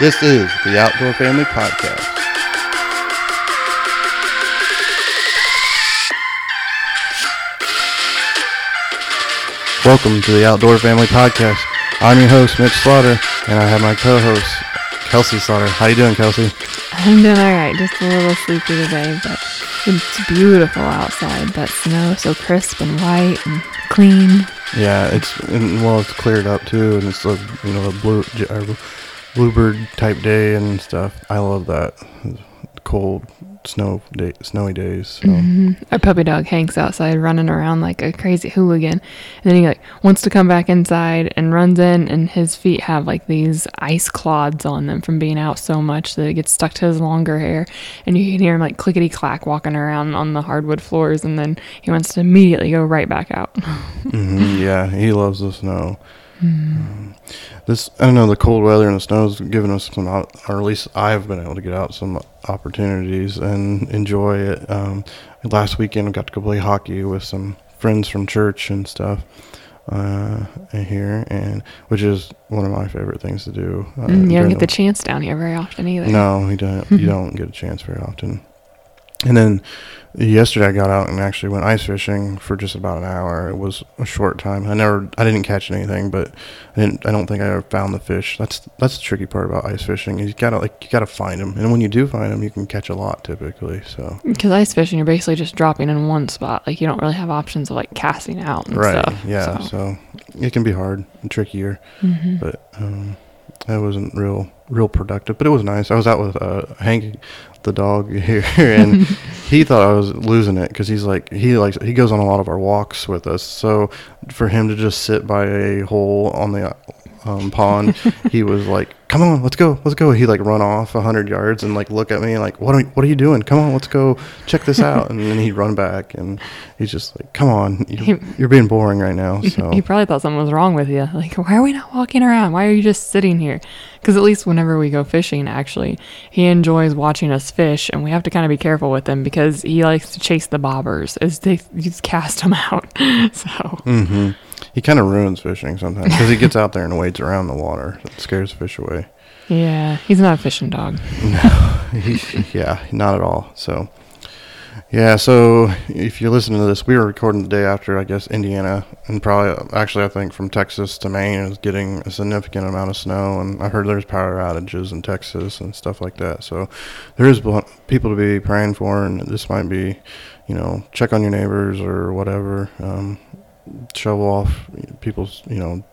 This is the Outdoor Family Podcast. Welcome to the Outdoor Family Podcast. I'm your host, Mitch Slaughter, and I have my co-host, Kelsey Slaughter. How you doing, Kelsey? I'm doing all right. Just a little sleepy today, but it's beautiful outside. That snow so crisp and white and clean. Yeah, it's and, well, it's cleared up too, and it's a you know a blue uh, bluebird type day and stuff. I love that cold snow day, snowy days. So. Mm-hmm. Our puppy dog Hank's outside running around like a crazy hooligan, and then he like wants to come back inside and runs in, and his feet have like these ice clods on them from being out so much that it gets stuck to his longer hair, and you can hear him like clickety clack walking around on the hardwood floors, and then he wants to immediately go right back out. mm-hmm, yeah, he loves the snow. Um, this I don't know the cold weather and the snow has given us some, or at least I've been able to get out some opportunities and enjoy it. Um, last weekend I got to go play hockey with some friends from church and stuff uh, here, and which is one of my favorite things to do. Uh, mm, you don't get the, the chance down here very often either. No, you don't. you don't get a chance very often. And then yesterday I got out and actually went ice fishing for just about an hour. It was a short time. I never, I didn't catch anything, but I didn't. I don't think I ever found the fish. That's that's the tricky part about ice fishing. You gotta like you gotta find them, and when you do find them, you can catch a lot typically. So because ice fishing, you're basically just dropping in one spot. Like you don't really have options of like casting out. right. Stuff, yeah. So. so. it can be hard and trickier, mm-hmm. but um, wasn't real real productive. But it was nice. I was out with uh, Hank the dog here, and he thought I was losing it because he's like he likes he goes on a lot of our walks with us. So for him to just sit by a hole on the um, pond, he was like, "Come on, let's go, let's go." He like run off a hundred yards and like look at me and like, "What are what are you doing? Come on, let's go check this out." and then he'd run back and he's just like, "Come on, you, are being boring right now." So he probably thought something was wrong with you. Like, why are we not walking around? Why are you just sitting here? Because at least whenever we go fishing, actually, he enjoys watching us fish, and we have to kind of be careful with him because he likes to chase the bobbers as they just cast them out. so. Mm-hmm. He kind of ruins fishing sometimes because he gets out there and wades around the water. It scares fish away. Yeah, he's not a fishing dog. No, yeah, not at all. So, yeah, so if you listen to this, we were recording the day after, I guess, Indiana, and probably, actually, I think from Texas to Maine is getting a significant amount of snow, and I heard there's power outages in Texas and stuff like that. So, there is people to be praying for, and this might be, you know, check on your neighbors or whatever. Um, shovel off people's you know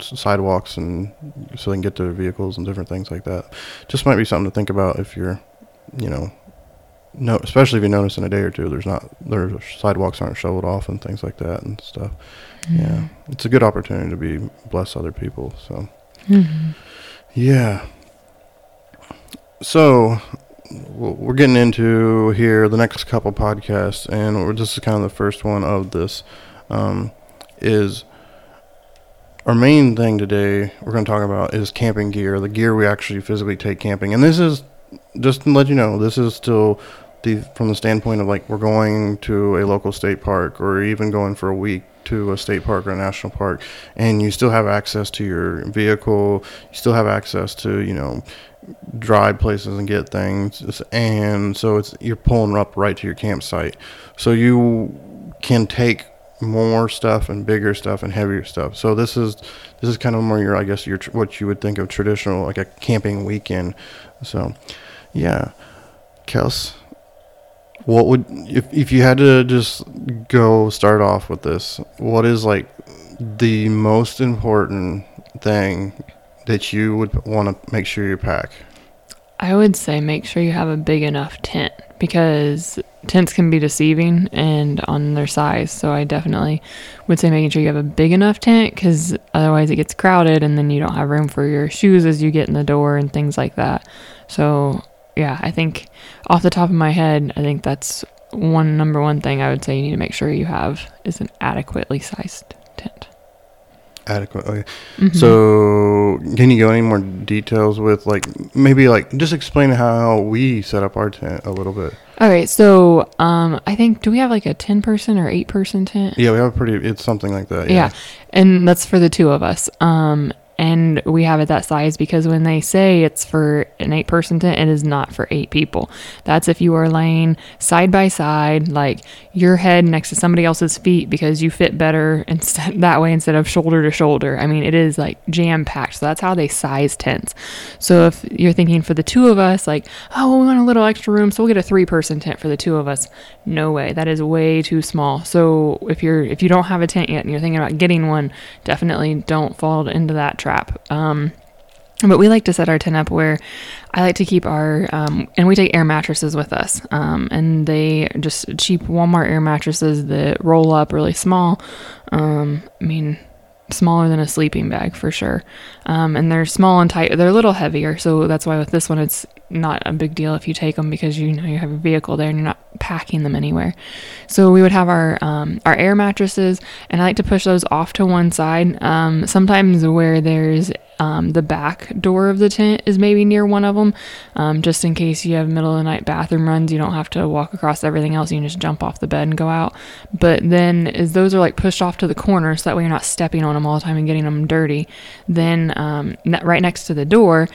sidewalks and so they can get to their vehicles and different things like that. Just might be something to think about if you're, you know, no, especially if you notice in a day or two there's not their sidewalks aren't shoveled off and things like that and stuff. Mm-hmm. Yeah, it's a good opportunity to be bless other people. So, mm-hmm. yeah. So we're getting into here the next couple podcasts, and this is kind of the first one of this um, is our main thing today we're going to talk about is camping gear, the gear we actually physically take camping. And this is just to let you know, this is still the from the standpoint of like we're going to a local state park or even going for a week to a state park or a national park and you still have access to your vehicle, you still have access to, you know, drive places and get things and so it's you're pulling up right to your campsite. So you can take more stuff and bigger stuff and heavier stuff. So this is this is kind of more your I guess your what you would think of traditional like a camping weekend. So yeah, Kels, what would if if you had to just go start off with this? What is like the most important thing that you would want to make sure you pack? I would say make sure you have a big enough tent because tents can be deceiving and on their size. So I definitely would say making sure you have a big enough tent because otherwise it gets crowded and then you don't have room for your shoes as you get in the door and things like that. So yeah, I think off the top of my head, I think that's one number one thing I would say you need to make sure you have is an adequately sized tent adequately. Mm-hmm. So, can you go any more details with like maybe like just explain how we set up our tent a little bit? All right. So, um, I think do we have like a ten person or eight person tent? Yeah, we have a pretty. It's something like that. Yeah, yeah and that's for the two of us. Um, and we have it that size because when they say it's for an eight person tent, it is not for eight people. That's if you are laying side by side, like your head next to somebody else's feet because you fit better instead that way instead of shoulder to shoulder. I mean, it is like jam packed. So that's how they size tents. So if you're thinking for the two of us, like, oh, well, we want a little extra room, so we'll get a three person tent for the two of us. No way. That is way too small. So if you're if you don't have a tent yet and you're thinking about getting one, definitely don't fall into that trap. Um, but we like to set our tent up where I like to keep our, um, and we take air mattresses with us. Um, and they just cheap Walmart air mattresses that roll up really small. Um, I mean, smaller than a sleeping bag for sure. Um, and they're small and tight. They're a little heavier, so that's why with this one it's not a big deal if you take them because you know you have a vehicle there and you're not packing them anywhere. So we would have our um, our air mattresses, and I like to push those off to one side. Um, sometimes where there's um, the back door of the tent is maybe near one of them, um, just in case you have middle of the night bathroom runs. You don't have to walk across everything else. You can just jump off the bed and go out. But then, as those are like pushed off to the corner, so that way you're not stepping on them all the time and getting them dirty. Then, um, right next to the door,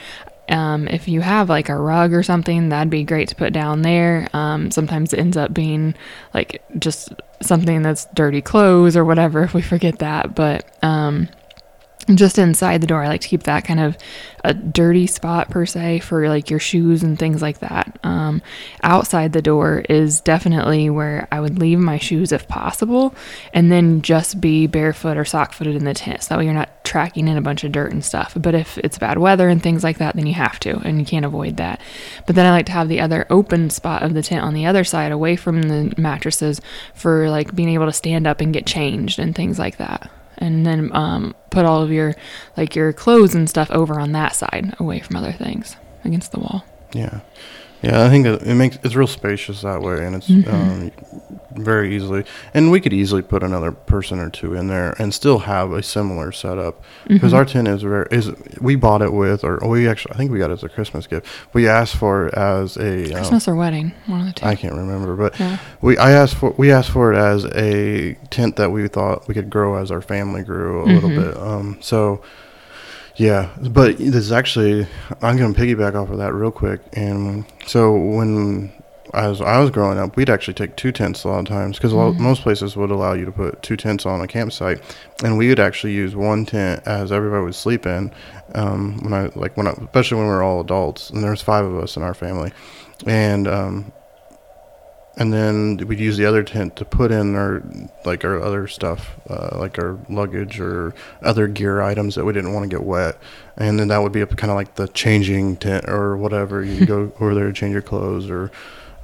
um, if you have like a rug or something, that'd be great to put down there. Um, sometimes it ends up being like just something that's dirty clothes or whatever if we forget that. But um, just inside the door, I like to keep that kind of a dirty spot per se for like your shoes and things like that. Um, outside the door is definitely where I would leave my shoes if possible, and then just be barefoot or sock footed in the tent. So that way you're not tracking in a bunch of dirt and stuff. But if it's bad weather and things like that, then you have to, and you can't avoid that. But then I like to have the other open spot of the tent on the other side, away from the mattresses, for like being able to stand up and get changed and things like that and then um, put all of your like your clothes and stuff over on that side away from other things against the wall Yeah, yeah. I think it makes it's real spacious that way, and it's Mhm. um, very easily. And we could easily put another person or two in there and still have a similar setup because Mhm. our tent is very is we bought it with or we actually I think we got it as a Christmas gift. We asked for it as a um, christmas or wedding one of the two I can't remember, but yeah we I asked for we asked for it as a tent that we thought we could grow as our family grew a little Mhm. bit. Um, so yeah, but this is actually I'm gonna piggyback off of that real quick. And so when as I was growing up, we'd actually take two tents a lot of times because Mhm. most places would allow you to put two tents on a campsite, and we would actually use one tent as everybody would sleep in. Um, when I like when I, especially when we were all adults, and there was five of us in our family, and um, and then we'd use the other tent to put in our like our other stuff uh, like our luggage or other gear items that we didn't want to get wet and then that would be a kind of like the changing tent or whatever you go over there to change your clothes or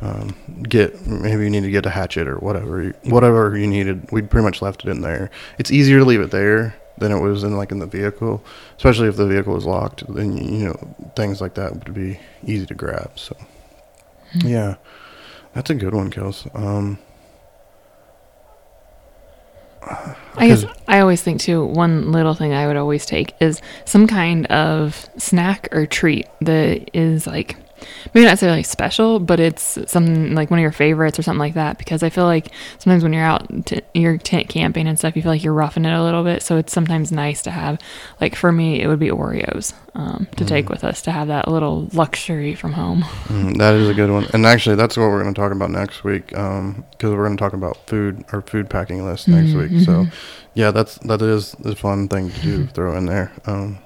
um, get maybe you need to get a hatchet or whatever you, whatever you needed we pretty much left it in there it's easier to leave it there than it was in like in the vehicle especially if the vehicle is locked then you know things like that would be easy to grab so Hmm. yeah that's a good one, Kels. Um, I guess I always think too. One little thing I would always take is some kind of snack or treat that is like maybe not necessarily special, but it's something like one of your favorites or something like that. Because I feel like sometimes when you're out, t- you're tent camping and stuff, you feel like you're roughing it a little bit. So it's sometimes nice to have, like for me, it would be Oreos um, to take Mm. with us to have that little luxury from home. Mm, that is a good one. And actually, that's what we're going to talk about next week because we're going to talk about food or food packing list next Mm, week. So, yeah, that's that is a fun thing to do. throw in there. Um,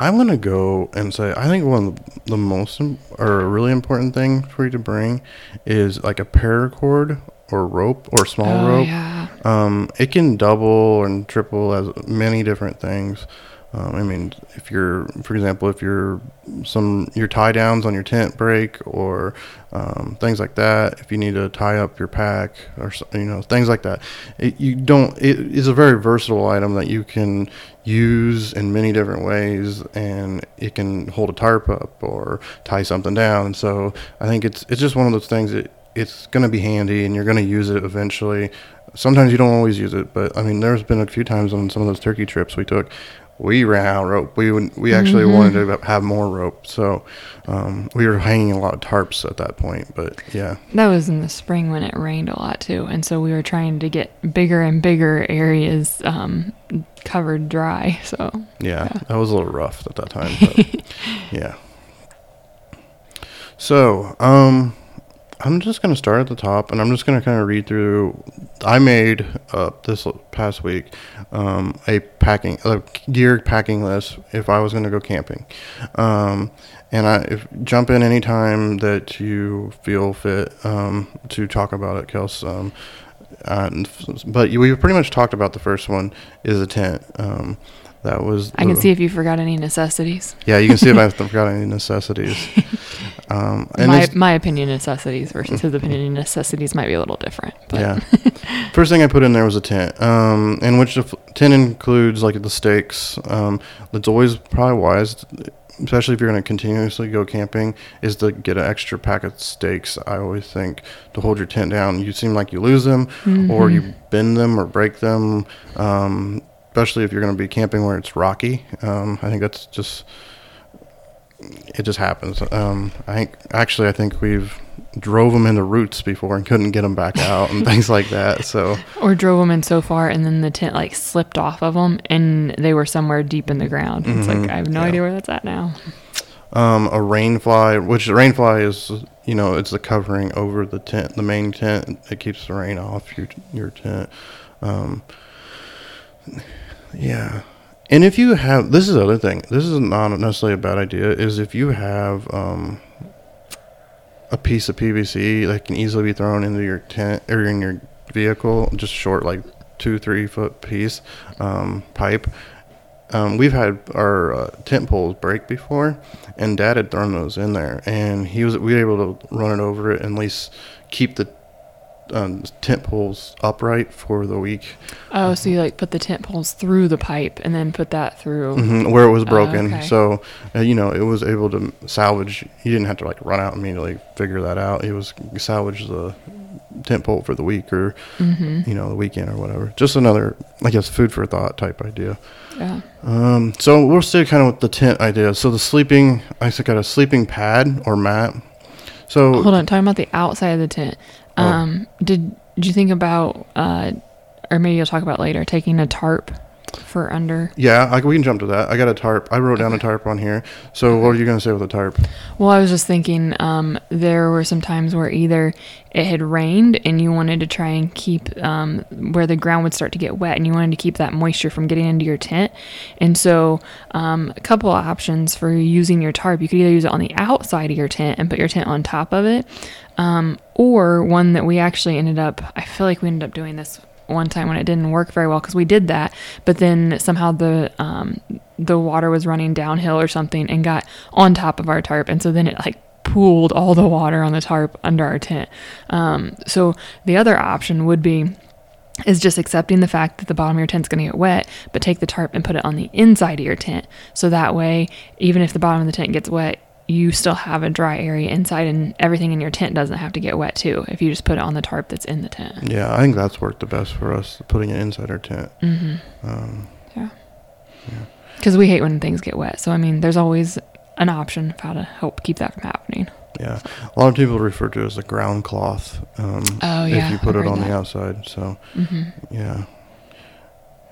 I'm going to go and say I think one of the most im- or a really important thing for you to bring is like a paracord or rope or small oh, rope. yeah. Um, it can double and triple as many different things. Um, I mean, if you're, for example, if you're some your tie downs on your tent break or um, things like that, if you need to tie up your pack or you know things like that, it, you don't. It is a very versatile item that you can use in many different ways, and it can hold a tarp up or tie something down. So I think it's it's just one of those things that it's going to be handy, and you're going to use it eventually sometimes you don't always use it, but I mean, there's been a few times on some of those turkey trips we took we ran out of rope. We would- we actually wanted to have more rope, so um, we were hanging a lot of tarps at that point. But yeah, That was in the spring when it rained a lot too, and so we were trying to get bigger and bigger areas um, covered dry. So yeah, that was a little rough at that time. But yeah. So um, I'm just gonna start at the top, and I'm just gonna kind of read through. I made uh, this past week um, a packing a gear packing list if I was gonna go camping, um, and I if, jump in anytime that you feel fit um, to talk about it, Kels. Um, and, but you, we pretty much talked about the first one is a tent. Um, that was I can the- see if you forgot any necessities. yeah, you can see if I've forgot any necessities. Um, and my my opinion necessities versus his opinion necessities might be a little different. But yeah. First thing I put in there was a tent, um, in which the f- tent includes like the stakes. Um, it's always probably wise, especially if you're going to continuously go camping, is to get an extra pack of stakes. I always think to hold your tent down. You seem like you lose them, or you bend them or break them. Um, especially if you're going to be camping where it's rocky. Um, I think that's just it just happens. Um, I think actually I think we've drove them into roots before and couldn't get them back out and things like that. So or drove them in so far, and then the tent like slipped off of them, and they were somewhere deep in the ground. It's like I have no Yeah. idea where that's at now. um, a rain fly, which the rain fly is, you know, it's the covering over the tent, the main tent. It keeps the rain off your your tent. Um, yeah. And if you have, this is the other thing. This is not necessarily a bad idea. Is if you have um, a piece of PVC that can easily be thrown into your tent or in your vehicle, just short, like two, three foot piece um, pipe. Um, we've had our uh, tent poles break before, and Dad had thrown those in there, and he was we were able to run it over it and at least keep the um, tent poles upright for the week Oh, so you like put the tent poles through the pipe and then put that through. hmm where it was broken. okay. So, uh, you know, it was able to salvage. You didn't have to like run out immediately figure that out. It was salvage the tent pole for the week or Mm-hmm. you know the weekend or whatever. Just another, I guess, food for thought type idea. Yeah. Um, so we'll stay kind of with the tent idea. So the sleeping, I said, got a sleeping pad or mat. So Hold on, talking about the outside of the tent. Oh. Um, did did you think about, uh, or maybe you'll talk about later, taking a tarp for under? yeah, I, we can jump to that. I got a tarp. I wrote down a tarp on here. So what are you gonna say with a tarp? Well, I was just thinking, um, there were some times where either it had rained and you wanted to try and keep um, where the ground would start to get wet, and you wanted to keep that moisture from getting into your tent. And so, um, a couple of options for using your tarp. You could either use it on the outside of your tent and put your tent on top of it, um, or one that we actually ended up. I feel like we ended up doing this one time when it didn't work very well because we did that, but then somehow the um, the water was running downhill or something and got on top of our tarp, and so then it like pooled all the water on the tarp under our tent. Um, so the other option would be is just accepting the fact that the bottom of your tent's going to get wet, but take the tarp and put it on the inside of your tent. So that way, even if the bottom of the tent gets wet, you still have a dry area inside and everything in your tent doesn't have to get wet too if you just put it on the tarp that's in the tent. Yeah, I think that's worked the best for us, putting it inside our tent. Mm-hmm. Um, Yeah. Because we hate when things get wet. So, I mean, there's always an option of how to help keep that from happening. yeah, a lot of people refer to it as a ground cloth. Um, Oh, yeah, if you put I've it on the outside. So hmm yeah,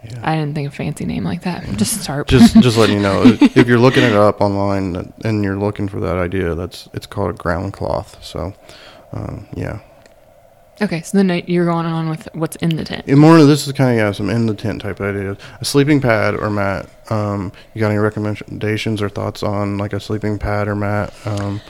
yeah. I didn't think a fancy name like that. Just tarp. just just letting you know if you're looking it up online and you're looking for that idea, that's it's called a ground cloth. So um, yeah, okay, so then you're going on with what's in the tent. and more of this is kind of yeah some in the tent type ideas. A sleeping pad or mat. Um, you got any recommendations or thoughts on like a sleeping pad or mat? Um,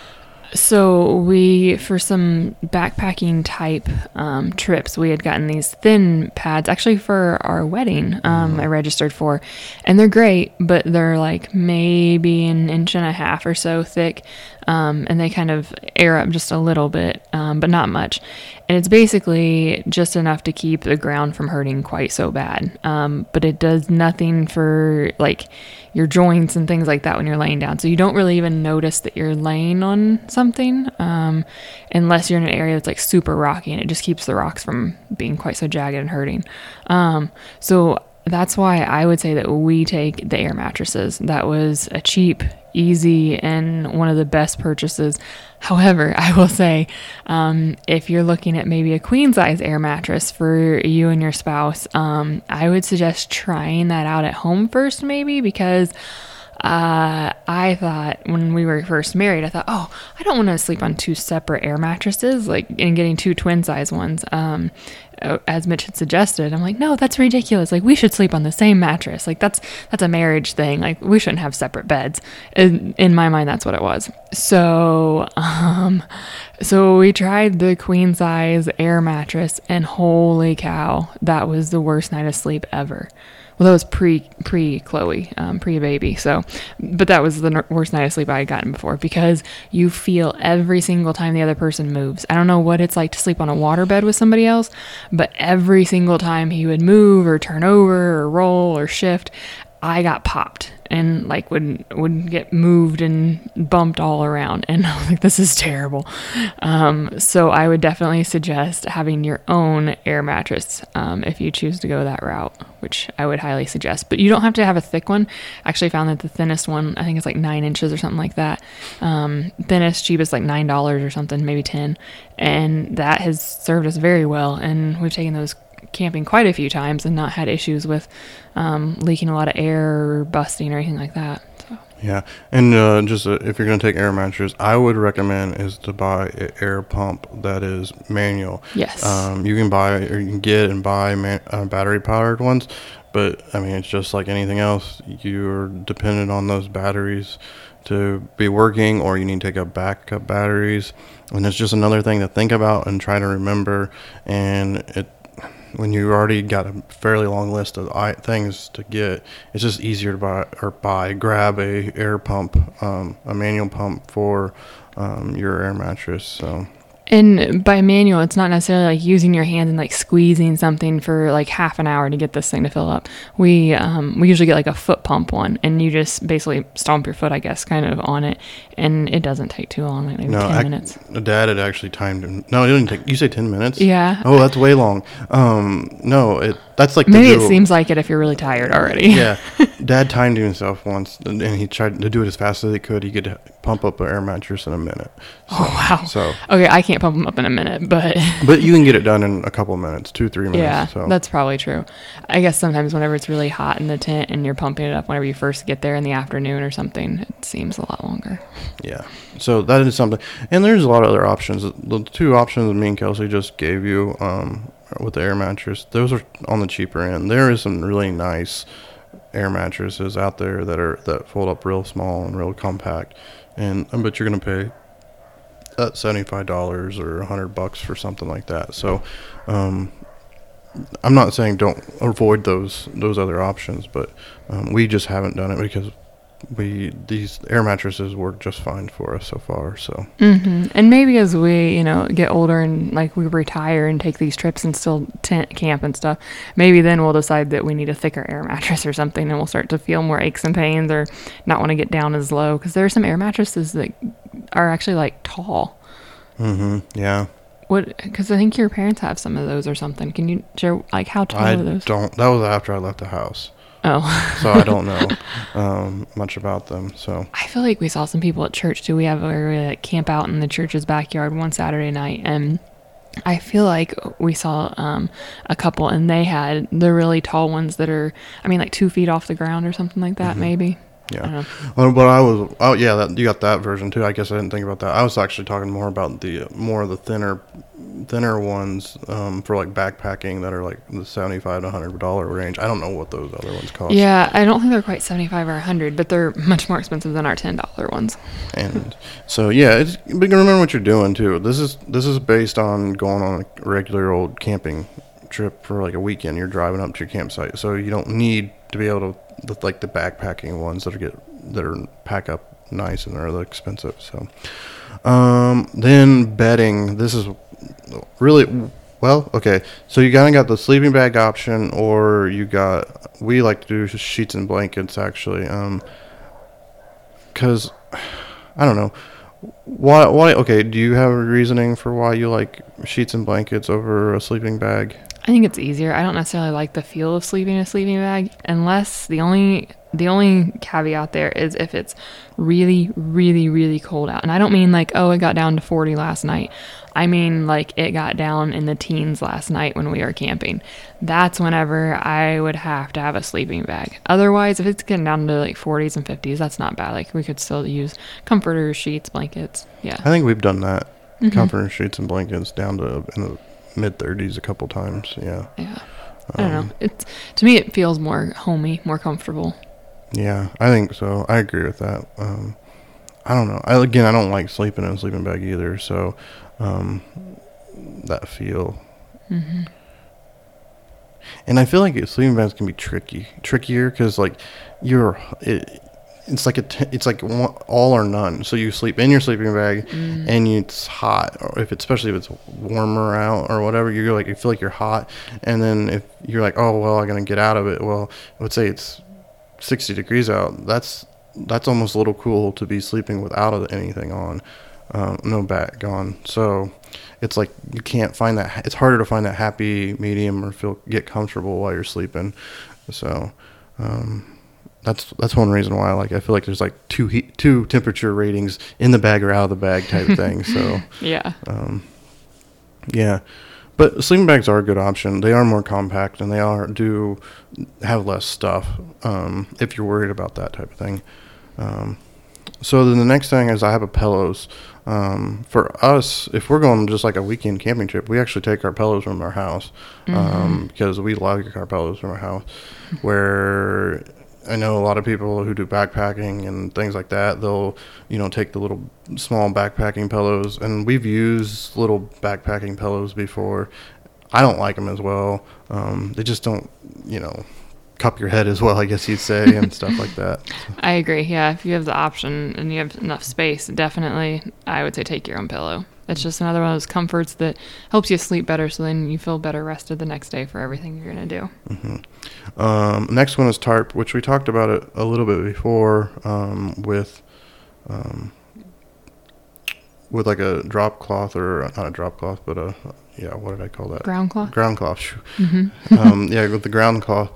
So we, for some backpacking type um, trips, we had gotten these thin pads actually for our wedding. Um, I registered for, and they're great, but they're like maybe an inch and a half or so thick, um, and they kind of air up just a little bit, um, but not much. And it's basically just enough to keep the ground from hurting quite so bad. Um, but it does nothing for like your joints and things like that when you're laying down. So you don't really even notice that you're laying on something um, unless you're in an area that's like super rocky and it just keeps the rocks from being quite so jagged and hurting. Um, so that's why I would say that we take the air mattresses. That was a cheap, easy, and one of the best purchases. However, I will say um, if you're looking at maybe a queen size air mattress for you and your spouse, um, I would suggest trying that out at home first, maybe because uh, I thought when we were first married, I thought, oh, I don't want to sleep on two separate air mattresses, like and getting two twin size ones. Um, as Mitch had suggested, I'm like, no, that's ridiculous. Like we should sleep on the same mattress. Like that's that's a marriage thing. Like we shouldn't have separate beds. In, in my mind, that's what it was. So, um, so we tried the queen size air mattress, and holy cow, that was the worst night of sleep ever well, that was pre pre Chloe, um, pre baby. So, but that was the worst night of sleep I had gotten before because you feel every single time the other person moves. I don't know what it's like to sleep on a waterbed with somebody else, but every single time he would move or turn over or roll or shift, I got popped and like would would get moved and bumped all around. And I was like this is terrible. Um, so I would definitely suggest having your own air mattress um, if you choose to go that route which I would highly suggest. But you don't have to have a thick one. I actually found that the thinnest one I think it's like nine inches or something like that um, thinnest cheapest like nine dollars or something maybe ten. And that has served us very well and we've taken those camping quite a few times and not had issues with um, leaking a lot of air or busting or anything like that. So. Yeah, and uh, just uh, if you're going to take air mattress, I would recommend is to buy an air pump that is manual. Yes. Um, you can buy or you can get and buy man, uh, battery powered ones, but I mean it's just like anything else. You're dependent on those batteries to be working, or you need to take up backup batteries, and it's just another thing to think about and try to remember. And it when you already got a fairly long list of things to get, it's just easier to buy or buy grab a air pump, um, a manual pump for um, your air mattress. So and by manual, it's not necessarily like using your hand and like squeezing something for like half an hour to get this thing to fill up. We um, we usually get like a foot pump one, and you just basically stomp your foot, I guess, kind of on it, and it doesn't take too long, like maybe no, ten I, minutes. Dad had actually timed him. No, it didn't take. You say ten minutes? Yeah. Oh, that's way long. Um, no, it that's like maybe it seems like it if you're really tired already. yeah, Dad timed himself once, and he tried to do it as fast as he could. He could pump up an air mattress in a minute. So, oh wow! So okay, I can't pump them up in a minute, but but you can get it done in a couple minutes, two three minutes. Yeah, so. that's probably true. I guess sometimes whenever it's really hot in the tent and you're pumping it up whenever you first get there in the afternoon or something, it seems a lot longer. Yeah, so that is something, and there's a lot of other options. The two options that me and Kelsey just gave you. Um, with the air mattress. Those are on the cheaper end. There is some really nice air mattresses out there that are that fold up real small and real compact, and I bet you're gonna pay that seventy five dollars or hundred bucks for something like that. So, um, I'm not saying don't avoid those those other options, but um, we just haven't done it because we these air mattresses work just fine for us so far. So, mm-hmm. and maybe as we you know get older and like we retire and take these trips and still tent camp and stuff, maybe then we'll decide that we need a thicker air mattress or something, and we'll start to feel more aches and pains or not want to get down as low because there are some air mattresses that are actually like tall. Mm-hmm. Yeah. What? Because I think your parents have some of those or something. Can you share like how tall I are those? Don't. That was after I left the house. Oh. so I don't know um, much about them. So I feel like we saw some people at church too. We have a camp out in the church's backyard one Saturday night, and I feel like we saw um, a couple, and they had the really tall ones that are, I mean, like two feet off the ground or something like that, mm-hmm. maybe. Yeah. Well, but I was oh yeah, that, you got that version too. I guess I didn't think about that. I was actually talking more about the more of the thinner thinner ones um, for like backpacking that are like the seventy five to hundred dollar range. I don't know what those other ones cost. Yeah, I don't think they're quite seventy five or hundred, but they're much more expensive than our ten dollar ones. And so yeah, it's but remember what you're doing too. This is this is based on going on a regular old camping trip for like a weekend. You're driving up to your campsite, so you don't need to be able to the, like the backpacking ones that are get that are pack up nice and they're expensive. So, um, then bedding. This is really well. Okay, so you kind of got the sleeping bag option, or you got we like to do sheets and blankets actually. Um, because I don't know why. Why? Okay, do you have a reasoning for why you like sheets and blankets over a sleeping bag? I think it's easier. I don't necessarily like the feel of sleeping in a sleeping bag unless the only the only caveat there is if it's really really really cold out. And I don't mean like oh it got down to 40 last night. I mean like it got down in the teens last night when we were camping. That's whenever I would have to have a sleeping bag. Otherwise if it's getting down to like 40s and 50s that's not bad. Like we could still use comforters, sheets, blankets. Yeah. I think we've done that. Mm-hmm. Comforter sheets and blankets down to in the mid 30s a couple times. Yeah. Yeah. I don't know. It's to me it feels more homey, more comfortable. Yeah, I think so. I agree with that. Um, I don't know. I again, I don't like sleeping in a sleeping bag either. So um, that feel, hmm and I feel like sleeping bags can be tricky, trickier because like you're it. It's like a t- it's like one, all or none. So you sleep in your sleeping bag, Mm. and you, it's hot. Or if it's, especially if it's warmer out or whatever, you're like you feel like you're hot. And then if you're like, oh well, I'm gonna get out of it. Well, let's say it's 60 degrees out. That's that's almost a little cool to be sleeping without anything on, um, no bag on. So it's like you can't find that. It's harder to find that happy medium or feel get comfortable while you're sleeping. So. Um, that's that's one reason why I like. I feel like there's like two heat, two temperature ratings in the bag or out of the bag type thing. So Yeah. um, yeah, but sleeping bags are a good option. They are more compact and they are do have less stuff um, if you're worried about that type of thing. Um, so then the next thing is I have a pillows. Um, for us, if we're going just like a weekend camping trip, we actually take our pillows from our house um, because we like our pillows from our house. Where I know a lot of people who do backpacking and things like that. They'll, you know, take the little small backpacking pillows, and we've used little backpacking pillows before. I don't like them as well. Um, they just don't, you know, cup your head as well, I guess you'd say, and stuff like that. I agree. Yeah, if you have the option and you have enough space, definitely I would say take your own pillow. It's just another one of those comforts that helps you sleep better so then you feel better rested the next day for everything you're going to do. Um, next one is tarp, which we talked about it a little bit before um, with um, with like a drop cloth or not a drop cloth, but a yeah, what did I call that? Ground cloth? Ground cloth. Mm-hmm. um, yeah, with the ground cloth.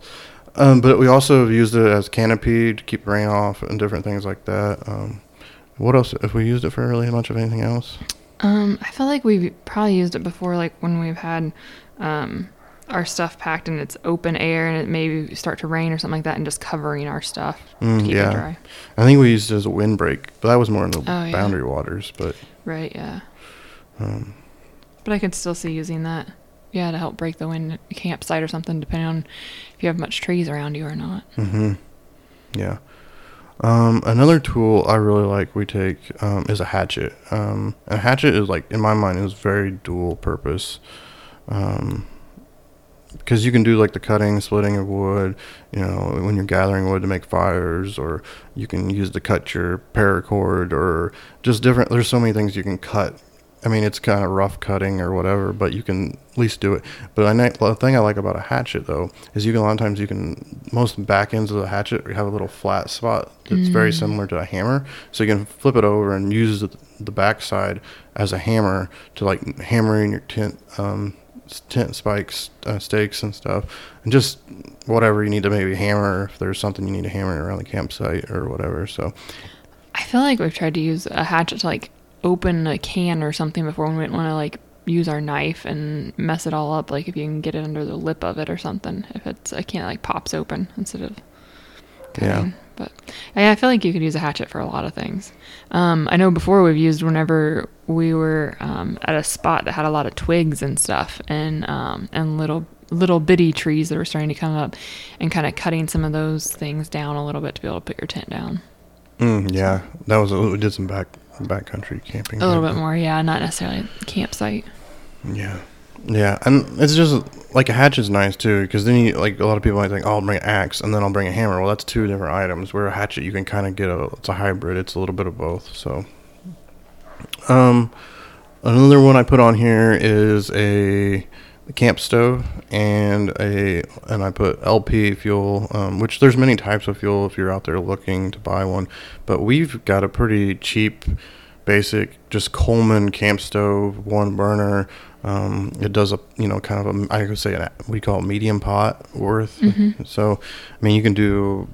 Um, but we also have used it as canopy to keep rain off and different things like that. Um, what else? If we used it for really much of anything else? Um, I feel like we've probably used it before, like when we've had um, our stuff packed and it's open air and it maybe start to rain or something like that, and just covering our stuff Mm, to keep yeah. it dry. I think we used it as a windbreak, but that was more in the Oh, yeah. boundary waters. But Right, yeah. um, But I could still see using that, yeah, to help break the wind campsite or something, depending on if you have much trees around you or not. hmm Yeah. Um, another tool I really like we take um, is a hatchet. Um, a hatchet is like in my mind is very dual purpose. Um, because you can do like the cutting, splitting of wood, you know, when you're gathering wood to make fires, or you can use to cut your paracord, or just different. There's so many things you can cut. I mean, it's kind of rough cutting or whatever, but you can at least do it. But I the thing I like about a hatchet though is you can a lot of times you can most back ends of the hatchet have a little flat spot that's very similar to a hammer, so you can flip it over and use the, the back side as a hammer to like hammer in your tent um, tent spikes, uh, stakes and stuff, and just whatever you need to maybe hammer if there's something you need to hammer around the campsite or whatever. So I feel like we've tried to use a hatchet to like open a can or something before when we didn't want to like use our knife and mess it all up. Like if you can get it under the lip of it or something, if it's a can that like pops open instead of yeah. But yeah, I feel like you could use a hatchet for a lot of things. Um, I know before we've used whenever we were um, at a spot that had a lot of twigs and stuff and um, and little little bitty trees that were starting to come up and kind of cutting some of those things down a little bit to be able to put your tent down. Mm, yeah, that was we did some back backcountry camping. A little bit more, yeah, not necessarily campsite. Yeah, yeah, and it's just like a hatchet's nice too, because then you like a lot of people might think, oh, I'll bring an axe and then I'll bring a hammer. Well, that's two different items. Where a hatchet, you can kind of get a it's a hybrid. It's a little bit of both. So, um, another one I put on here is a camp stove and a and I put LP fuel, um, which there's many types of fuel if you're out there looking to buy one, but we've got a pretty cheap basic, just Coleman camp stove, one burner. Um, it does a you know kind of a I could say an, we call it medium pot worth. Mhm. So I mean you can do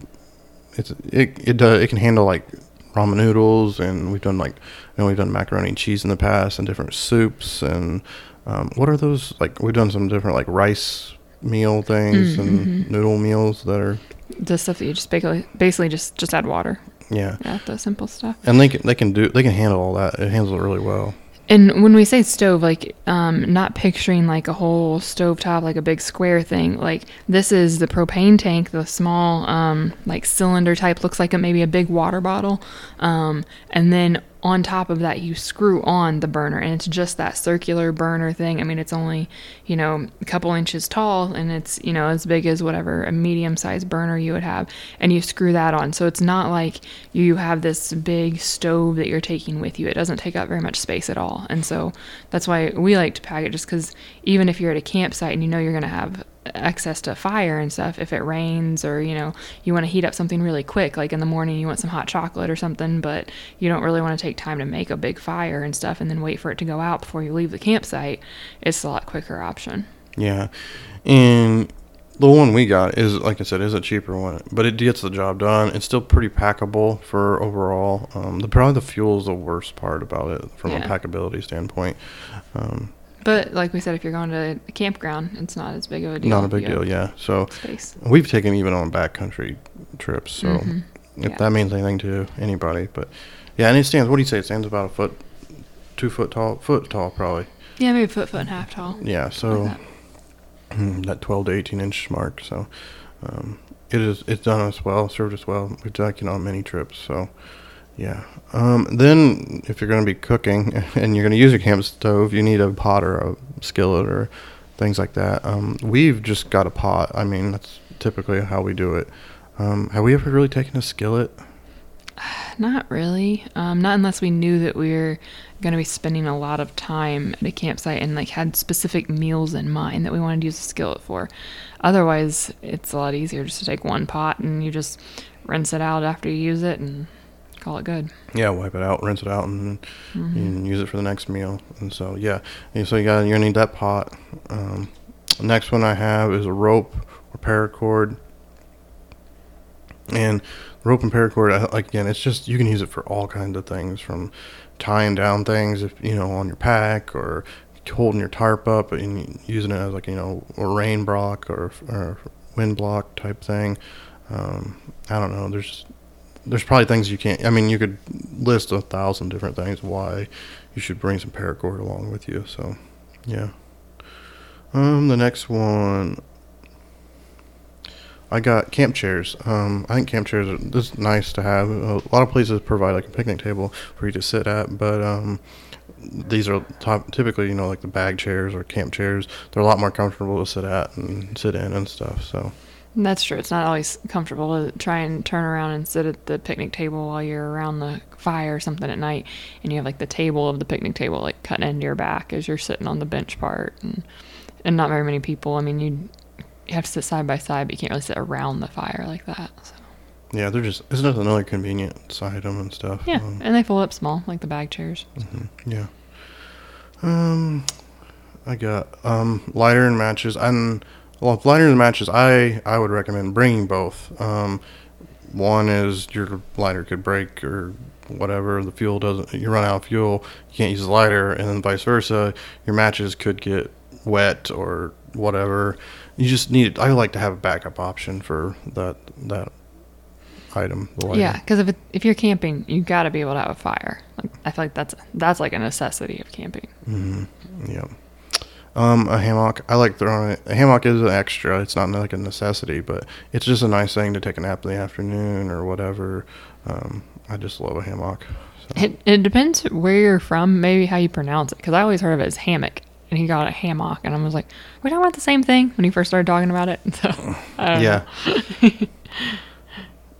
it's it it does it can handle like ramen noodles and we've done like you know we've done macaroni and cheese in the past and different soups and um, what are those like we've done some different like rice meal things Mm, and mhm. noodle meals that are The stuff that you just basically basically just just add water. yeah Yeah, the simple stuff. and they can they can do they can handle all that it handles it really well And when we say stove, like um, not picturing like a whole stove top, like a big square thing. Like this is the propane tank, the small um, like cylinder type, looks like it maybe a big water bottle. Um, and then on top of that, you screw on the burner, and it's just that circular burner thing. I mean, it's only you know a couple inches tall, and it's you know as big as whatever a medium sized burner you would have, and you screw that on. So it's not like you have this big stove that you're taking with you. It doesn't take up very much space at all, and so that's why we like to pack it. Just because even if you're at a campsite and you know you're gonna have access to fire and stuff if it rains or you know you want to heat up something really quick like in the morning you want some hot chocolate or something but you don't really want to take time to make a big fire and stuff and then wait for it to go out before you leave the campsite it's a lot quicker option Yeah, and the one we got is like I said is a cheaper one, but it gets the job done. It's still pretty packable for overall. Um, the probably the fuel is the worst part about it from a packability standpoint. Um, but like we said if you're going to a campground it's not as big of a deal not a big deal, yeah. So space we've taken even on backcountry trips. So Mhm. if Yeah. that means anything to anybody, but yeah, and it stands. What do you say? It stands about a foot, two foot tall, foot tall probably. yeah maybe a foot foot and a half tall Yeah, so. like that. Mm, that 12 to 18 inch mark. So um, it is it's done us well, served us well. We've taken on many trips. So yeah. Um, then if you're going to be cooking and you're going to use a camp stove, you need a pot or a skillet or things like that. Um, we've just got a pot. I mean, that's typically how we do it. Um, have we ever really taken a skillet? Not really. Um, not unless we knew that we were going to be spending a lot of time at a campsite and like had specific meals in mind that we wanted to use a skillet for. Otherwise, it's a lot easier just to take one pot and you just rinse it out after you use it and call it good. Yeah, wipe it out, rinse it out, and Mhm. you can use it for the next meal. And so yeah, and so you got you're gonna need that pot. Um, next one I have is a rope or paracord. And rope and paracord, like again, it's just you can use it for all kinds of things, from tying down things, if you know, on your pack, or holding your tarp up and using it as like you know a rain block or, or wind block type thing. Um, I don't know. There's there's probably things you can't. I mean, you could list a thousand different things why you should bring some paracord along with you. So, yeah. Um, the next one, I got camp chairs. Um, I think camp chairs are this is nice to have. A lot of places provide like a picnic table for you to sit at, but um, these are top, typically you know like the bag chairs or camp chairs. They're a lot more comfortable to sit at and sit in and stuff. So. That's true. It's not always comfortable to try and turn around and sit at the picnic table while you're around the fire or something at night, and you have like the table of the picnic table like cutting into your back as you're sitting on the bench part, and and not very many people. I mean, you you have to sit side by side, but you can't really sit around the fire like that. So. Yeah, they're just it's just another convenient side them and stuff. Yeah, Um, and they fold up small like the bag chairs. mhm, yeah. Um, I got um lighter and matches. And well, if lighter and matches. I I would recommend bringing both. Um, one is your lighter could break or whatever. The fuel doesn't. You run out of fuel. You can't use the lighter, and then vice versa. Your matches could get wet or whatever. You just need. I like to have a backup option for that that item. The. Yeah, because if it, if you're camping, you got to be able to have a fire. Like I feel like that's that's like a necessity of camping. hmm Yeah. Um, a hammock. I like throwing it. A hammock is an extra. It's not like a necessity, but it's just a nice thing to take a nap in the afternoon or whatever. Um, I just love a hammock. So. It, it depends where you're from, maybe how you pronounce it. Because I always heard of it as hammock, and he got a hammock, and I was like, "We're talking about the same thing." When he first started talking about it, so yeah.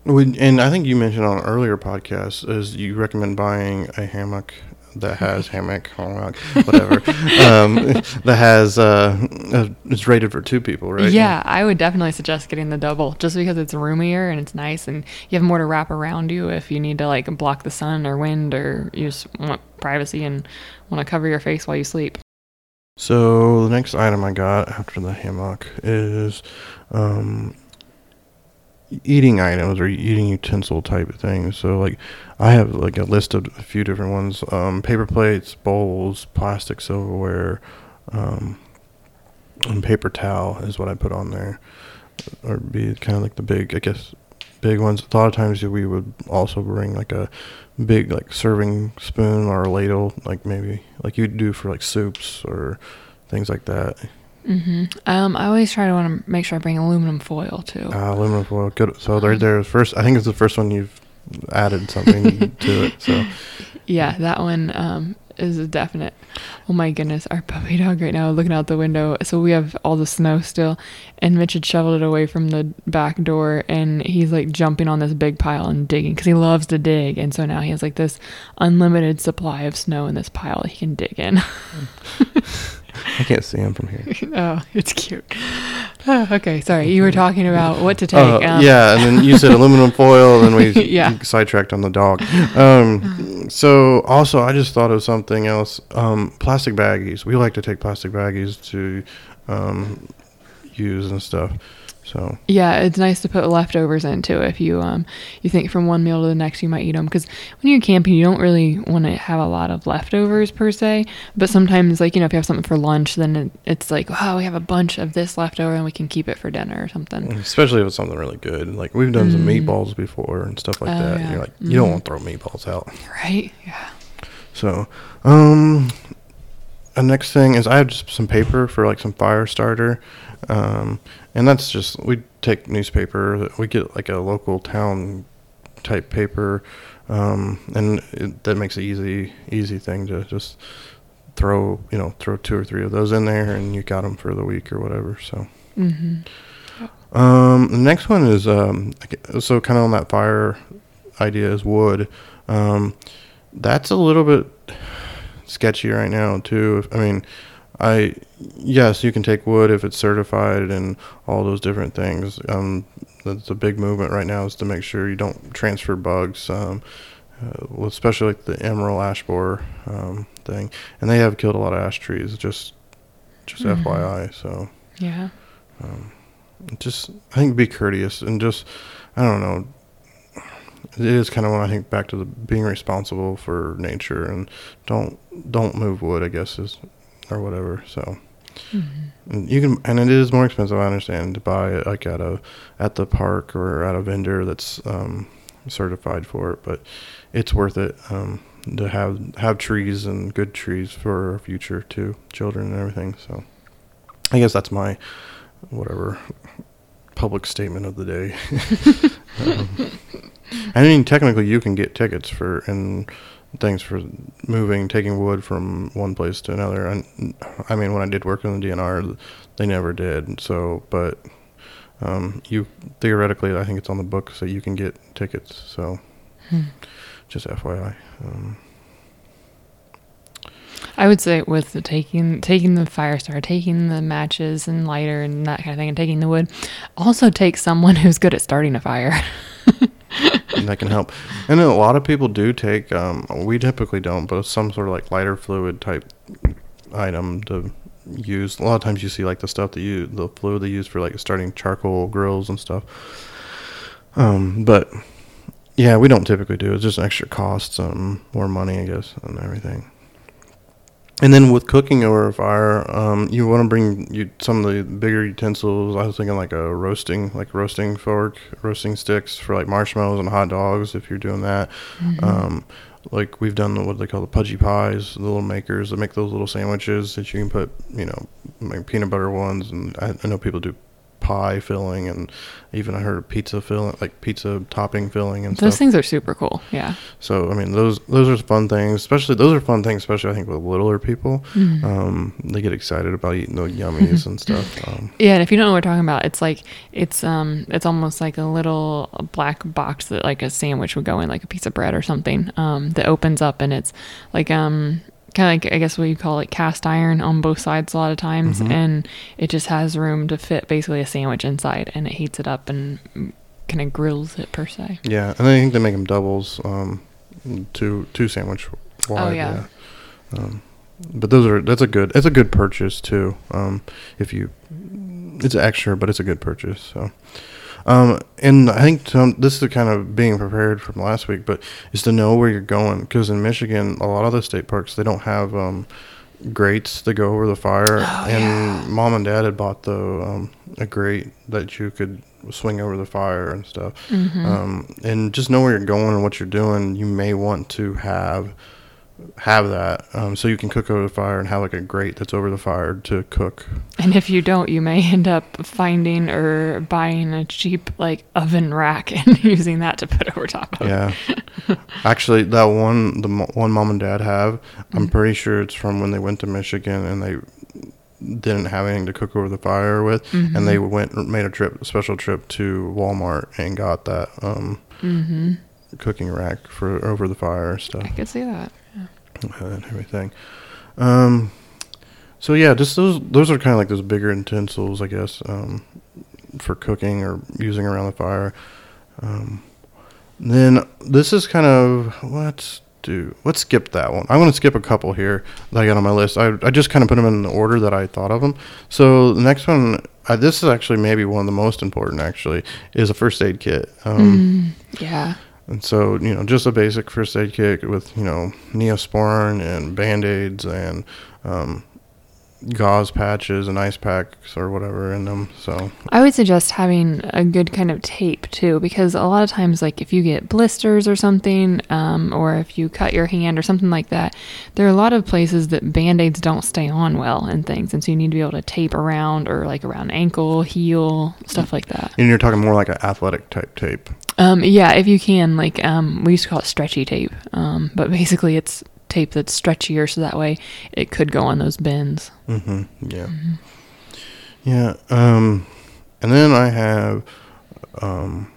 And I think you mentioned on an earlier podcast is you recommend buying a hammock that has hammock, whatever, um, that has uh, uh, it's rated for two people, right? Yeah, I would definitely suggest getting the double just because it's roomier and it's nice and you have more to wrap around you if you need to like block the sun or wind or you just want privacy and want to cover your face while you sleep. So the next item I got after the hammock is um, eating items or eating utensil type of things. So like I have like a list of a few different ones: um, paper plates, bowls, plastic silverware, um, and paper towel is what I put on there. Or be kind of like the big, I guess, big ones. A lot of times we would also bring like a big like serving spoon or a ladle, like maybe like you'd do for like soups or things like that. Hmm Um, I always try to want to make sure I bring aluminum foil too. Uh, aluminum foil, good. So right there, first. I think it's the first one you've added something to it. So Yeah, that one um, is a definite. Oh my goodness, our puppy dog right now looking out the window. So we have all the snow still, and Mitch had shoveled it away from the back door, and he's like jumping on this big pile and digging because he loves to dig, and so now he has like this unlimited supply of snow in this pile that he can dig in. I can't see him from here. oh, it's cute. Oh, okay, sorry, you were talking about what to take. Uh, um, yeah, and then you said aluminum foil, and then we Yeah. sidetracked on the dog. Um, so also, I just thought of something else. Um, plastic baggies. We like to take plastic baggies to um, use and stuff. So Yeah, it's nice to put leftovers into if you um you think from one meal to the next you might eat them because when you're camping you don't really want to have a lot of leftovers per se, but sometimes like you know if you have something for lunch then it, it's like wow we have a bunch of this leftover and we can keep it for dinner or something. especially if it's something really good, like we've done some Mm. meatballs before and stuff like Oh, that. yeah. You're like, you don't want to throw meatballs out. Right? Yeah. So, um, the next thing is I have just some paper for like some fire starter, um, and that's just we take newspaper. We get like a local town type paper, um, and it, that makes it easy easy thing to just throw you know throw two or three of those in there, and you got them for the week or whatever. So. Mm-hmm. Um, the next one is um, so kind of on that fire idea is wood. Um, that's a little bit sketchy right now too. I mean, I yes, you can take wood if it's certified and all those different things. Um, that's a big movement right now is to make sure you don't transfer bugs. Um, uh, especially like the emerald ash borer um, thing, and they have killed a lot of ash trees. Just, just Mhm. FYI. So Yeah. um, just I think be courteous and just I don't know. It is kind of when I think back to the being responsible for nature and don't don't move wood. I guess is or whatever. So Mm-hmm. and you can and it is more expensive. I understand to buy it like at a at the park or at a vendor that's um, certified for it, but it's worth it um, to have have trees and good trees for our future too, children and everything. So I guess that's my whatever public statement of the day. um, I mean, technically, you can get tickets for and things for moving, taking wood from one place to another. And I mean, when I did work in the DNR, they never did. So, but um, you theoretically, I think it's on the books that you can get tickets. So, Hmm. just FYI. Um, I would say with the taking taking the fire starter, taking the matches and lighter and that kind of thing, and taking the wood, also take someone who's good at starting a fire. that can help. And a lot of people do take. Um, we typically don't, but some sort of like lighter fluid type item to use. A lot of times you see like the stuff that you the fluid they use for like starting charcoal grills and stuff. Um, but yeah, we don't typically do. It's just an extra costs, um, more money, I guess, and everything. And then with cooking over a fire, um, you want to bring you some of the bigger utensils. I was thinking like a roasting, like roasting fork, roasting sticks for like marshmallows and hot dogs. If you're doing that, um, like we've done the, what they call the pudgy pies, the little makers that make those little sandwiches that you can put, you know, like peanut butter ones, and I, I know people do pie filling, and even I heard of pizza filling, like pizza topping filling and Those stuff. things are super cool. Yeah. So I mean, those those are fun things. Especially those are fun things, especially I think with littler people. Mhm. Um, they get excited about eating the yummies and stuff. Um, Yeah, and if you don't know what we're talking about, it's like it's um it's almost like a little black box that like a sandwich would go in, like a piece of bread or something. Um, that opens up and it's like um kind of like I guess what you call it cast iron on both sides a lot of times, Mhm. and it just has room to fit basically a sandwich inside, and it heats it up and kind of grills it per se. yeah, and I think they make them doubles, um, two two sandwich wide. Oh, yeah. Um, but those are that's a good it's a good purchase too. Um, if you it's extra, but it's a good purchase. So. Um, and I think some, this is kind of being prepared from last week, but is to know where you're going. Because in Michigan, a lot of the state parks they don't have um, grates to go over the fire. Oh, and yeah. mom and dad had bought the um, a grate that you could swing over the fire and stuff. Mhm. Um, and just know where you're going and what you're doing. You may want to have have that um, so you can cook over the fire and have like a grate that's over the fire to cook. And if you don't, you may end up finding or buying a cheap like oven rack and using that to put over top of. Yeah. Actually, that one, the one mom and dad have, I'm pretty sure it's from when they went to Michigan and they didn't have anything to cook over the fire with, and they went made a trip, a special trip to Walmart and got that um, Mm-hmm. cooking rack for over the fire stuff I could see that. And everything. Um, so yeah, just those those are kind of like those bigger utensils, I guess, um, for cooking or using around the fire. Um, then this is kind of let's do let's skip that one. I'm going to skip a couple here that I got on my list. I I just kind of put them in the order that I thought of them. So the next one, this is actually maybe one of the most important. Actually, is a first aid kit. Um, Mm, yeah. And so, you know, just a basic first aid kit with, you know, Neosporin and band aids and um, gauze patches and ice packs or whatever in them. So, I would suggest having a good kind of tape too, because a lot of times, like if you get blisters or something, um, or if you cut your hand or something like that, there are a lot of places that band aids don't stay on well and things. And so you need to be able to tape around or like around ankle, heel, stuff like that. and you're talking more like an athletic type tape. Um, yeah, if you can, like um, we used to call it stretchy tape, um, but basically it's tape that's stretchier, so that way it could go on those bins. Mm-hmm. Yeah. Yeah. Um, and then I have um,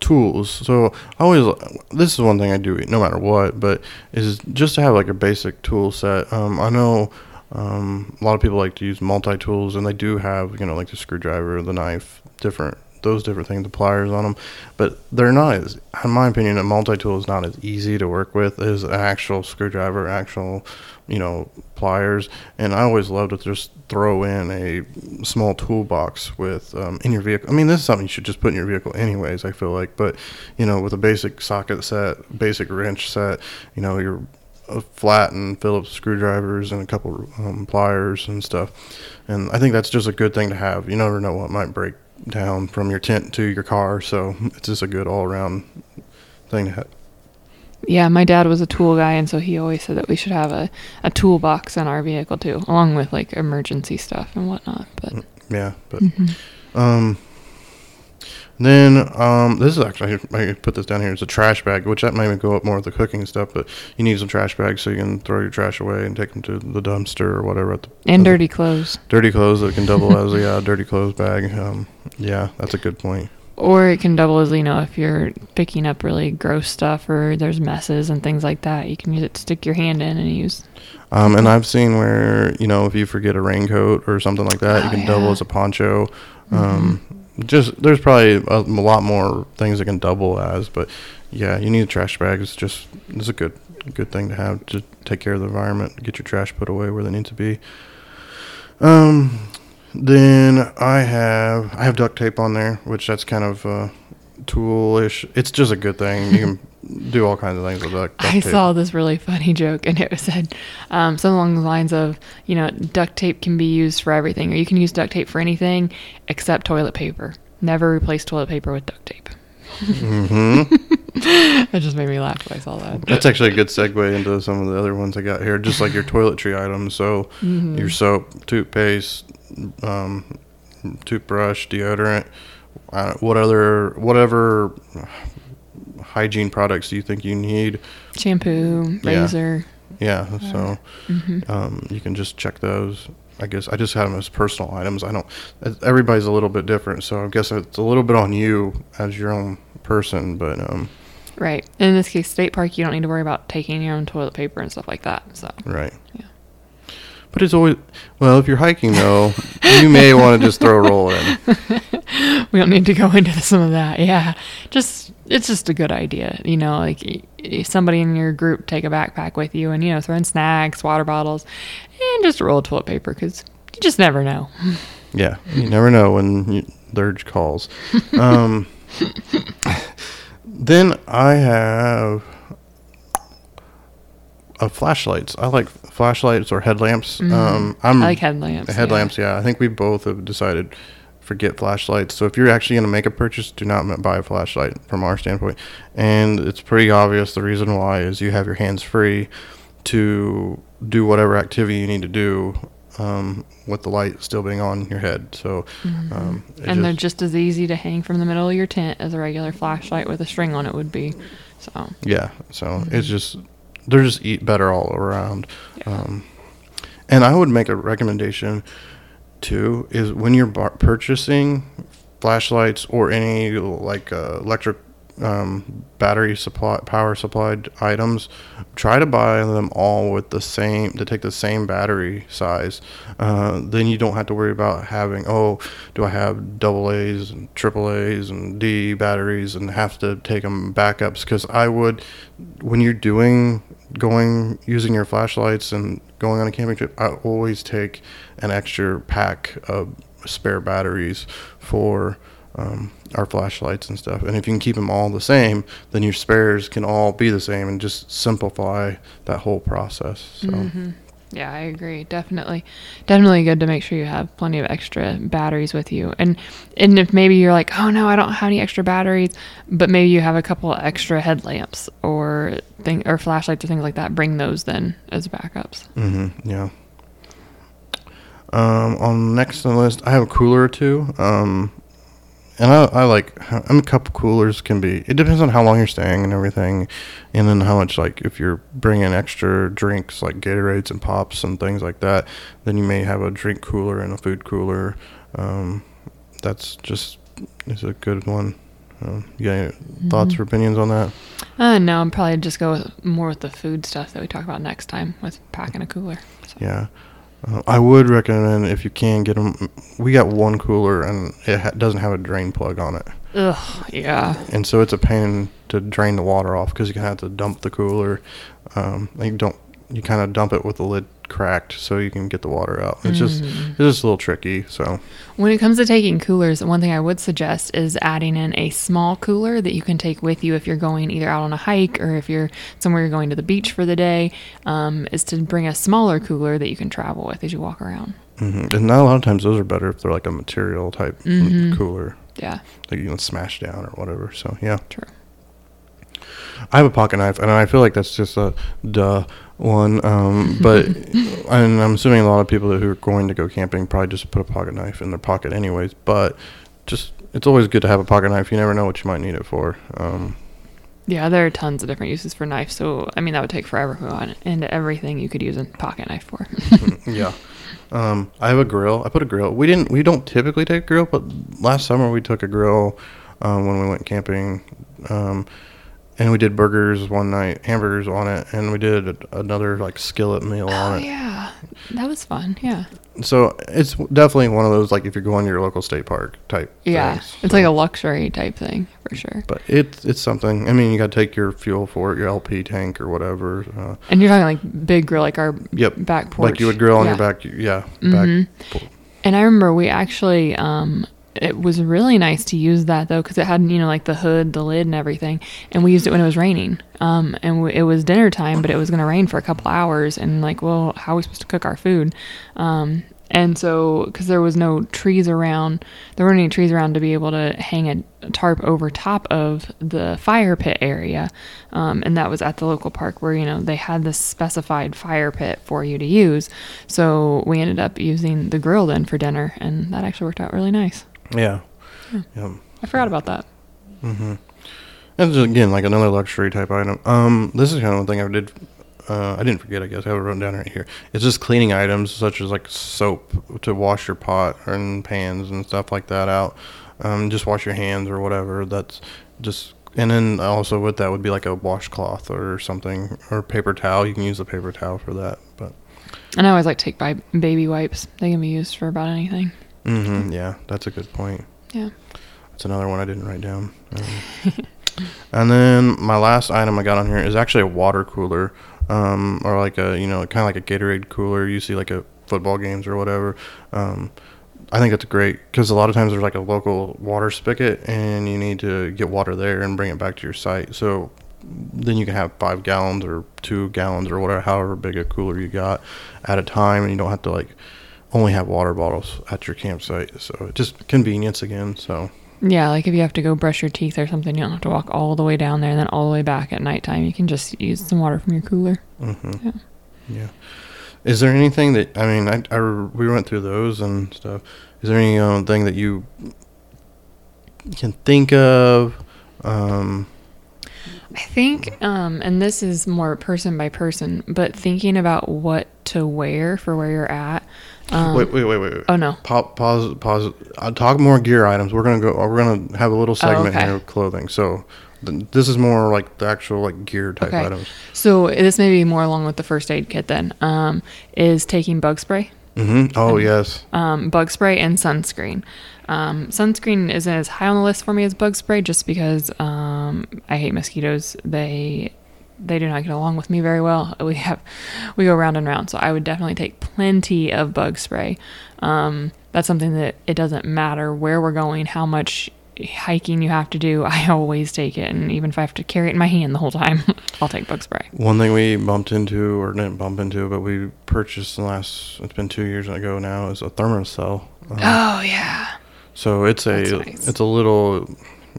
tools. So I always this is one thing I do no matter what, but is just to have like a basic tool set. Um, I know um, a lot of people like to use multi tools, and they do have you know like the screwdriver, the knife, different those different things, the pliers on them, but they're not as, in my opinion, a multi tool is not as easy to work with as an actual screwdriver, actual you know pliers. And I always love to just throw in a small toolbox with um, in your vehicle. I mean, this is something you should just put in your vehicle anyways. I feel like, but you know, with a basic socket set, basic wrench set, you know, your a flat and Phillips screwdrivers and a couple um, pliers and stuff. And I think that's just a good thing to have. You never know what might break down from your tent to your car, so it's just a good all around thing to have. Yeah, my dad was a tool guy, and so he always said that we should have a, a toolbox in our vehicle too, along with like emergency stuff and whatnot. But Yeah, but um, then um, this is actually I put this down here. It's a trash bag, which that might go up more with the cooking stuff. But you need some trash bags so you can throw your trash away and take them to the dumpster or whatever. At the, and at the- dirty clothes, dirty clothes that can double as a uh, dirty clothes bag. Um, yeah, that's a good point. or it can double as you know if you're picking up really gross stuff or there's messes and things like that. You can use it to stick your hand in and use. Um, and I've seen where you know if you forget a raincoat or something like that, you Oh, can double as a poncho. Um, Just there's probably a, lot more things that can double as, but yeah, you need a trash bag. It's just it's a good good thing to have to take care of the environment, get your trash put away where they need to be. Um, then I have I have duct tape on there, which that's kind of uh, toolish. It's just a good thing. You can do all kinds of things with duct, duct I tape. saw this really funny joke, and it was said um, something along the lines of, you know, duct tape can be used for everything, or you can use duct tape for anything except toilet paper. Never replace toilet paper with duct tape. mm-hmm. That just made me laugh when I saw that. That's actually a good segue into some of the other ones I got here, just like your toiletry items. So Mm-hmm. your soap, toothpaste, um, toothbrush, deodorant. Uh, what other whatever hygiene products do you think you need? Shampoo, Yeah. razor. Yeah, so Mm-hmm. um, you can just check those. I guess I just had them as personal items. I don't. Everybody's a little bit different, so I guess it's a little bit on you as your own person. But um, Right. In this case, state park, you don't need to worry about taking your own toilet paper and stuff like that. So, right. Yeah. But it's always well. If you're hiking though, you may want to just throw a roll in. we don't need to go into some of that. Yeah. Just, it's just a good idea. You know, like somebody in your group take a backpack with you and, you know, throw in snacks, water bottles, and just roll toilet paper because you just never know. Yeah, you never know when you, calls. Um, then I have uh, flashlights. I like flashlights or headlamps. Um, I'm Mm-hmm. I like headlamps. yeah. headlamps. Yeah. I think we both have decided forget flashlights. So if you're actually going to make a purchase, do not buy a flashlight from our standpoint. And it's pretty obvious the reason why is you have your hands free to do whatever activity you need to do um, with the light still being on your head. So um, Mm-hmm. And they're just- just as easy to hang from the middle of your tent as a regular flashlight with a string on it would be. So, Yeah, so Mm-hmm. it's just they're just eat better all around. Um, and I would make a recommendation too is when you're bar- purchasing flashlights or any like uh, electric um, battery supply power supplied items, try to buy them all with the same to take the same battery size. Uh, then you don't have to worry about having oh, do I have double A's and triple A's and D batteries and have to take them backups because I would when you're doing going using your flashlights and going on a camping trip, I always take an extra pack of spare batteries for um, our flashlights and stuff. And if you can keep them all the same, then your spares can all be the same and just simplify that whole process. So Mm-hmm. Yeah, I agree. Definitely, definitely good to make sure you have plenty of extra batteries with you. And and if maybe you're like, oh no, I don't have any extra batteries, but maybe you have a couple extra headlamps or thing or flashlights or things like that, bring those then as backups. Mm-hmm. yeah. Um, on next on the list, I have a cooler or two. Um, and I, I like, I mean, a couple coolers can be, it depends on how long you're staying and everything. And then how much, like, if you're bringing extra drinks like Gatorades and Pops and things like that, then you may have a drink cooler and a food cooler. Um, that's just, is a good one. Um, you got any thoughts or opinions on that? Uh, no, I'm probably just go with more with the food stuff that we talk about next time with packing a cooler. So. Yeah. Uh, I would recommend if you can get them. We got one cooler and it ha- doesn't have a drain plug on it, Ugh, yeah. and so it's a pain to drain the water off because you have to dump the cooler. Um, you don't. You kind of dump it with the lid cracked so you can get the water out. It's just Mm. it's just a little tricky. So When it comes to taking coolers, one thing I would suggest is adding in a small cooler that you can take with you if you're going either out on a hike or if you're somewhere you're going to the beach for the day. Um, is to bring a smaller cooler that you can travel with as you walk around. hmm and not a lot of times those are better if they're like a material type Mhm. cooler Yeah, that you can smash down or whatever. So yeah. true. I have a pocket knife, and I feel like that's just a duh one. Um, but and I'm assuming a lot of people who are going to go camping probably just put a pocket knife in their pocket, anyways. But just it's always good to have a pocket knife. You never know what you might need it for. Um, Yeah, there are tons of different uses for knives. So I mean, that would take forever to go on into everything you could use a pocket knife for. yeah. Um, I have a grill. I put a grill. We didn't. We don't typically take a grill, but last summer we took a grill um, when we went camping, um, and we did burgers one night, hamburgers on it, and we did a, another like skillet meal oh on it. yeah, that was fun. Yeah, So it's definitely one of those like if you're going to your local state park type. yeah, things. it's like a luxury type thing for sure. But it's it's something. I mean, you got to take your fuel for it, your LP tank or whatever. Uh, And you're talking like big grill, like our yep. back porch, Like you would grill on Yeah. your back. Yeah. Mhm. Back. And I remember we actually, um, it was really nice to use that though, because it had, you know, like the hood, the lid, and everything. And we used it when it was raining. Um, and w- it was dinner time, but it was going to rain for a couple hours. And like, well, how are we supposed to cook our food? Um, and so because there was no trees around, there weren't any trees around to be able to hang a tarp over top of the fire pit area, um, and that was at the local park where you know they had this specified fire pit for you to use. So we ended up using the grill then for dinner, and that actually worked out really nice. Yeah. Yeah. I forgot about that. Mm-hmm. And again, like another luxury type item. Um, this is kind of one thing I did. Uh, I didn't forget. I guess I have it written down right here. It's just cleaning items such as like soap to wash your pot and pans and stuff like that out. Um, just wash your hands or whatever. That's just. And then also with that would be like a washcloth or something or paper towel. You can use the paper towel for that. But And I always like take by baby wipes. They can be used for about anything. Hmm yeah, that's a good point. Yeah. That's another one I didn't write down. Um, and then my last item I got on here is actually a water cooler, um, or like a you know kind of like a Gatorade cooler you see like at football games or whatever. Um, I think that's great because a lot of times there's like a local water spigot and you need to get water there and bring it back to your site. So then you can have five gallons or two gallons or whatever, however big a cooler you got at a time, and you don't have to like only have water bottles at your campsite. So just convenience again. So Yeah, like if you have to go brush your teeth or something, you don't have to walk all the way down there and then all the way back at nighttime. You can just use some water from your cooler. hmm Yeah. Yeah. Is there anything that I mean? I, I we went through those and stuff. Is there any um, thing that you can think of? Um, I think, um, and this is more person by person, but thinking about what to wear for where you're at. Um, wait, wait, wait, wait. wait. Oh no. Pa- pause, pause. I'll talk more gear items. We're gonna go. We're gonna have a little segment Oh, okay. here of clothing. So th- this is more like the actual like gear type Okay. items. So this may be more along with the first aid kit then. Um, is taking bug spray. Mm-hmm. Oh yes. um, bug spray and sunscreen. Um, sunscreen isn't as high on the list for me as bug spray, just because um, I hate mosquitoes. They they do not get along with me very well. We have we go round and round, so I would definitely take plenty of bug spray. Um, that's something that it doesn't matter where we're going, how much hiking you have to do. I always take it, and even if I have to carry it in my hand the whole time, I'll take bug spray. One thing we bumped into, or didn't bump into, but we purchased in the last. It's been two years ago now. Is a Thermacell. Um, Oh yeah, So it's a nice. it's a little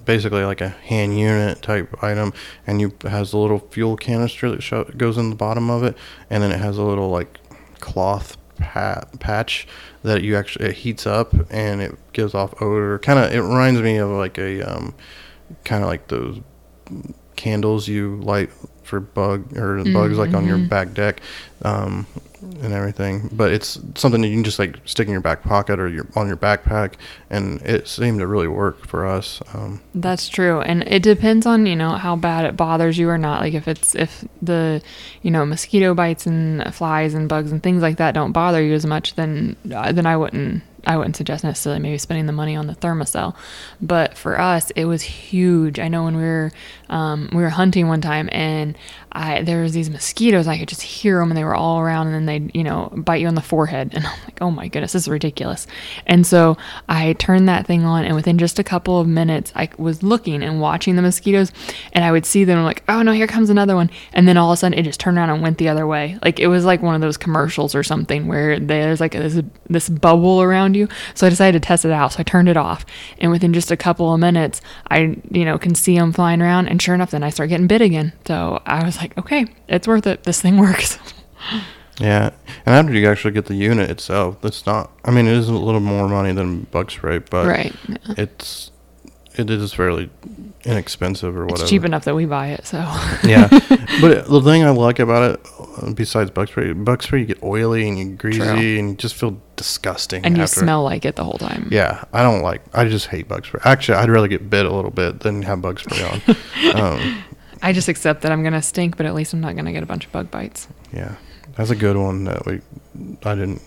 basically like a hand unit type item, and you has a little fuel canister that goes in the bottom of it, and then it has a little like cloth pat- patch that you actually it heats up and it gives off odor. Kind of it reminds me of like a um, kind of like those candles you light for bug or bugs like on your Mhm. back deck um, and everything but it's something that you can just like stick in your back pocket or your on your backpack and it seemed to really work for us um, That's true. And it depends on, you know, how bad it bothers you or not. Like if it's if the, you know, mosquito bites and flies and bugs and things like that don't bother you as much, then uh, then I wouldn't I wouldn't suggest necessarily maybe spending the money on the Thermacell. But for us, it was huge. I know when we were um, we were hunting one time and I there was these mosquitoes. I could just hear them and they were all around and then they you know bite you on the forehead and I'm like, oh my goodness, this is ridiculous. And so I turned that thing on and within just a couple of minutes, I was looking and watching the mosquitoes and I would see them I'm like, oh no, here comes another one. And then all of a sudden it just turned around and went the other way. Like it was like one of those commercials or something where there's like this, this bubble around you. So I decided to test it out. So I turned it off and within just a couple of minutes, I, you know, can see them flying around and sure enough, then I start getting bit again. So I was like, okay, it's worth it. This thing works. yeah and after you actually get the unit itself it's not i mean it is a little more money than bug spray but right. it's it is fairly inexpensive or whatever It's cheap enough that we buy it. So yeah but the thing i like about it besides bug spray bug spray you get oily and you greasy True. and you just feel disgusting and you smell like it the whole time. yeah i don't like i just hate bug spray actually i'd rather get bit a little bit than have bug spray on um, I just accept that I'm gonna stink, but at least I'm not gonna get a bunch of bug bites. yeah that's a good one that we i didn't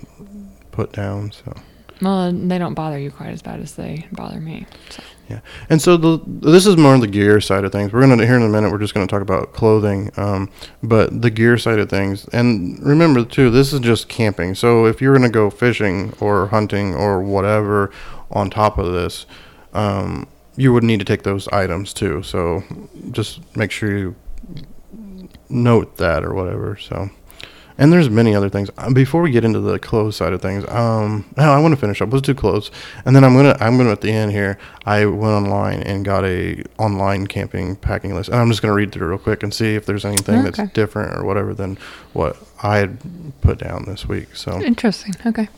put down so Well, they don't bother you quite as bad as they bother me. So. Yeah, and so the this is more the gear side of things. We're gonna here in a minute. We're just gonna talk about clothing, um, but the gear side of things. And remember too, this is just camping. So if you're gonna go fishing or hunting or whatever on top of this, um, you would need to take those items too. So just make sure you note that or whatever. So. and there's many other things. Uh, Before we get into the clothes side of things, um, I want to finish up. Let's do clothes, and then I'm gonna I'm gonna at the end here. I went online and got a online camping packing list, and I'm just gonna read through it real quick and see if there's anything Okay. that's different or whatever than what I had put down this week. So. Interesting. Okay.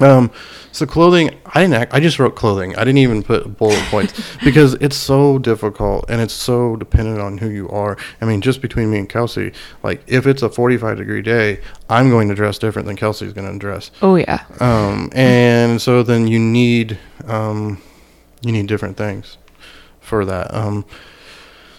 Um, so clothing, I didn't. Act, I just wrote clothing. I didn't even put bullet points because it's so difficult and it's so dependent on who you are. I mean, just between me and Kelsey, like if it's a forty-five degree day, I'm going to dress different than Kelsey's going to dress. Oh yeah. Um, and so then you need, um, you need different things for that. Um,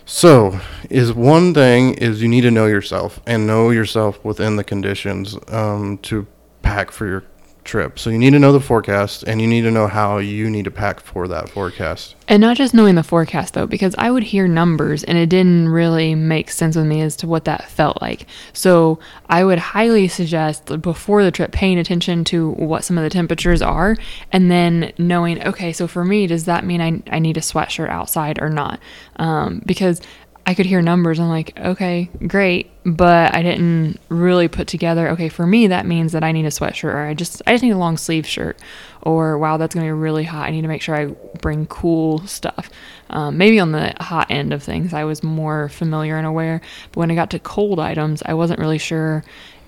so is one thing is you need to know yourself and know yourself within the conditions um, to pack for your trip. So you need to know the forecast and you need to know how you need to pack for that forecast. And not just knowing the forecast though, because I would hear numbers and it didn't really make sense with me as to what that felt like. So I would highly suggest before the trip paying attention to what some of the temperatures are and then knowing, okay, so for me, does that mean I, I need a sweatshirt outside or not? Um, because I could hear numbers. I'm like, okay, great, but I didn't really put together. Okay, for me, that means that I need a sweatshirt, or I just I just need a long sleeve shirt, or wow, that's gonna be really hot. I need to make sure I bring cool stuff. Um, maybe on the hot end of things, I was more familiar and aware. But when I got to cold items, I wasn't really sure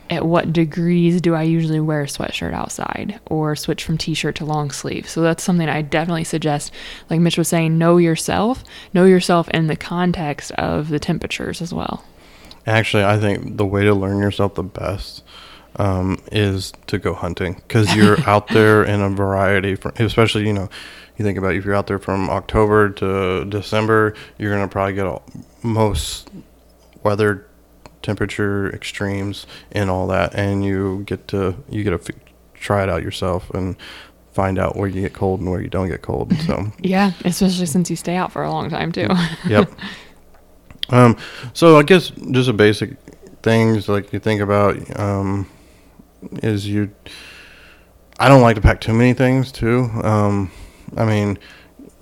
at what degrees do I usually wear a sweatshirt outside or switch from t-shirt to long sleeve. So that's something I definitely suggest. Like Mitch was saying, know yourself, know yourself in the context of the temperatures as well. Actually, I think the way to learn yourself the best um, is to go hunting because you're out there in a variety, from, especially, you know, you think about if you're out there from October to December, you're going to probably get all, most weather temperature extremes and all that and you get to you get to f- try it out yourself and find out where you get cold and where you don't get cold so Yeah, especially since you stay out for a long time too. yep. Um, so I guess just a basic things like you think about um, is you. I don't like to pack too many things too. Um, I mean,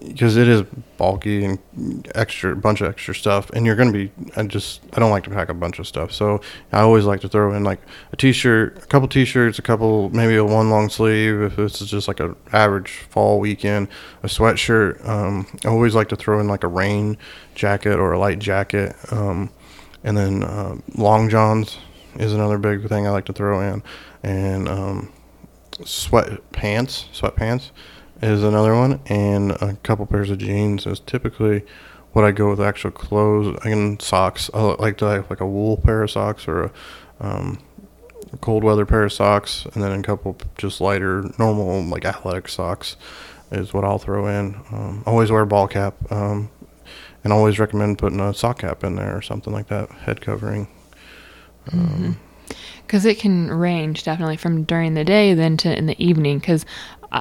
because it is bulky and extra bunch of extra stuff, and you're gonna be. I just I don't like to pack a bunch of stuff, so I always like to throw in like a t-shirt, a couple t-shirts, a couple maybe a one long sleeve if it's just like an average fall weekend, a sweatshirt. Um, I always like to throw in like a rain jacket or a light jacket, um, and then uh, long johns is another big thing I like to throw in, and um, sweat pants, sweatpants is another one, and a couple pairs of jeans is typically what I go with actual clothes. I can socks. I like to have like a wool pair of socks or a um, cold weather pair of socks, and then a couple just lighter, normal like athletic socks is what I'll throw in. Um, always wear a ball cap, um, and always recommend putting a sock cap in there or something like that, head covering. Um, because it can range definitely from during the day then to in the evening because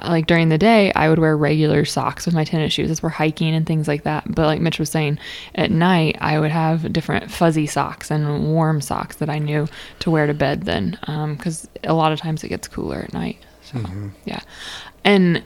like during the day i would wear regular socks with my tennis shoes. As we're hiking and things like that. But like mitch was saying at night i would have different fuzzy socks and warm socks that i knew to wear to bed then because a lot of times it gets cooler at night. So yeah. And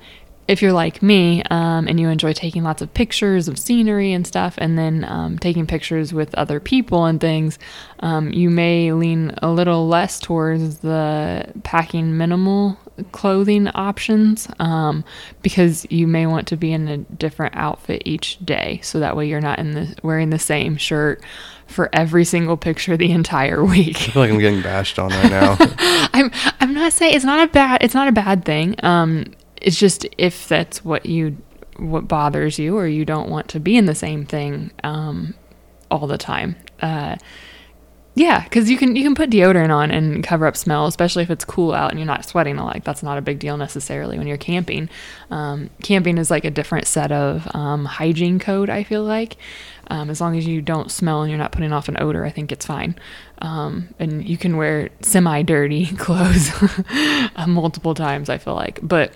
if you're like me um, and you enjoy taking lots of pictures of scenery and stuff, and then um, taking pictures with other people and things, um, you may lean a little less towards the packing minimal clothing options um, because you may want to be in a different outfit each day. So that way you're not in the wearing the same shirt for every single picture the entire week. I feel like I'm getting bashed on right now. I'm I'm not saying it's not a bad it's not a bad thing. Um, it's just if that's what you what bothers you or you don't want to be in the same thing um, all the time. Uh, yeah, because you can you can put deodorant on and cover up smell, especially if it's cool out and you're not sweating. Like that's not a big deal necessarily when you're camping. Um, camping is like a different set of um, hygiene code. I feel like um, as long as you don't smell and you're not putting off an odor, I think it's fine. Um, and you can wear semi dirty clothes uh, multiple times. I feel like, but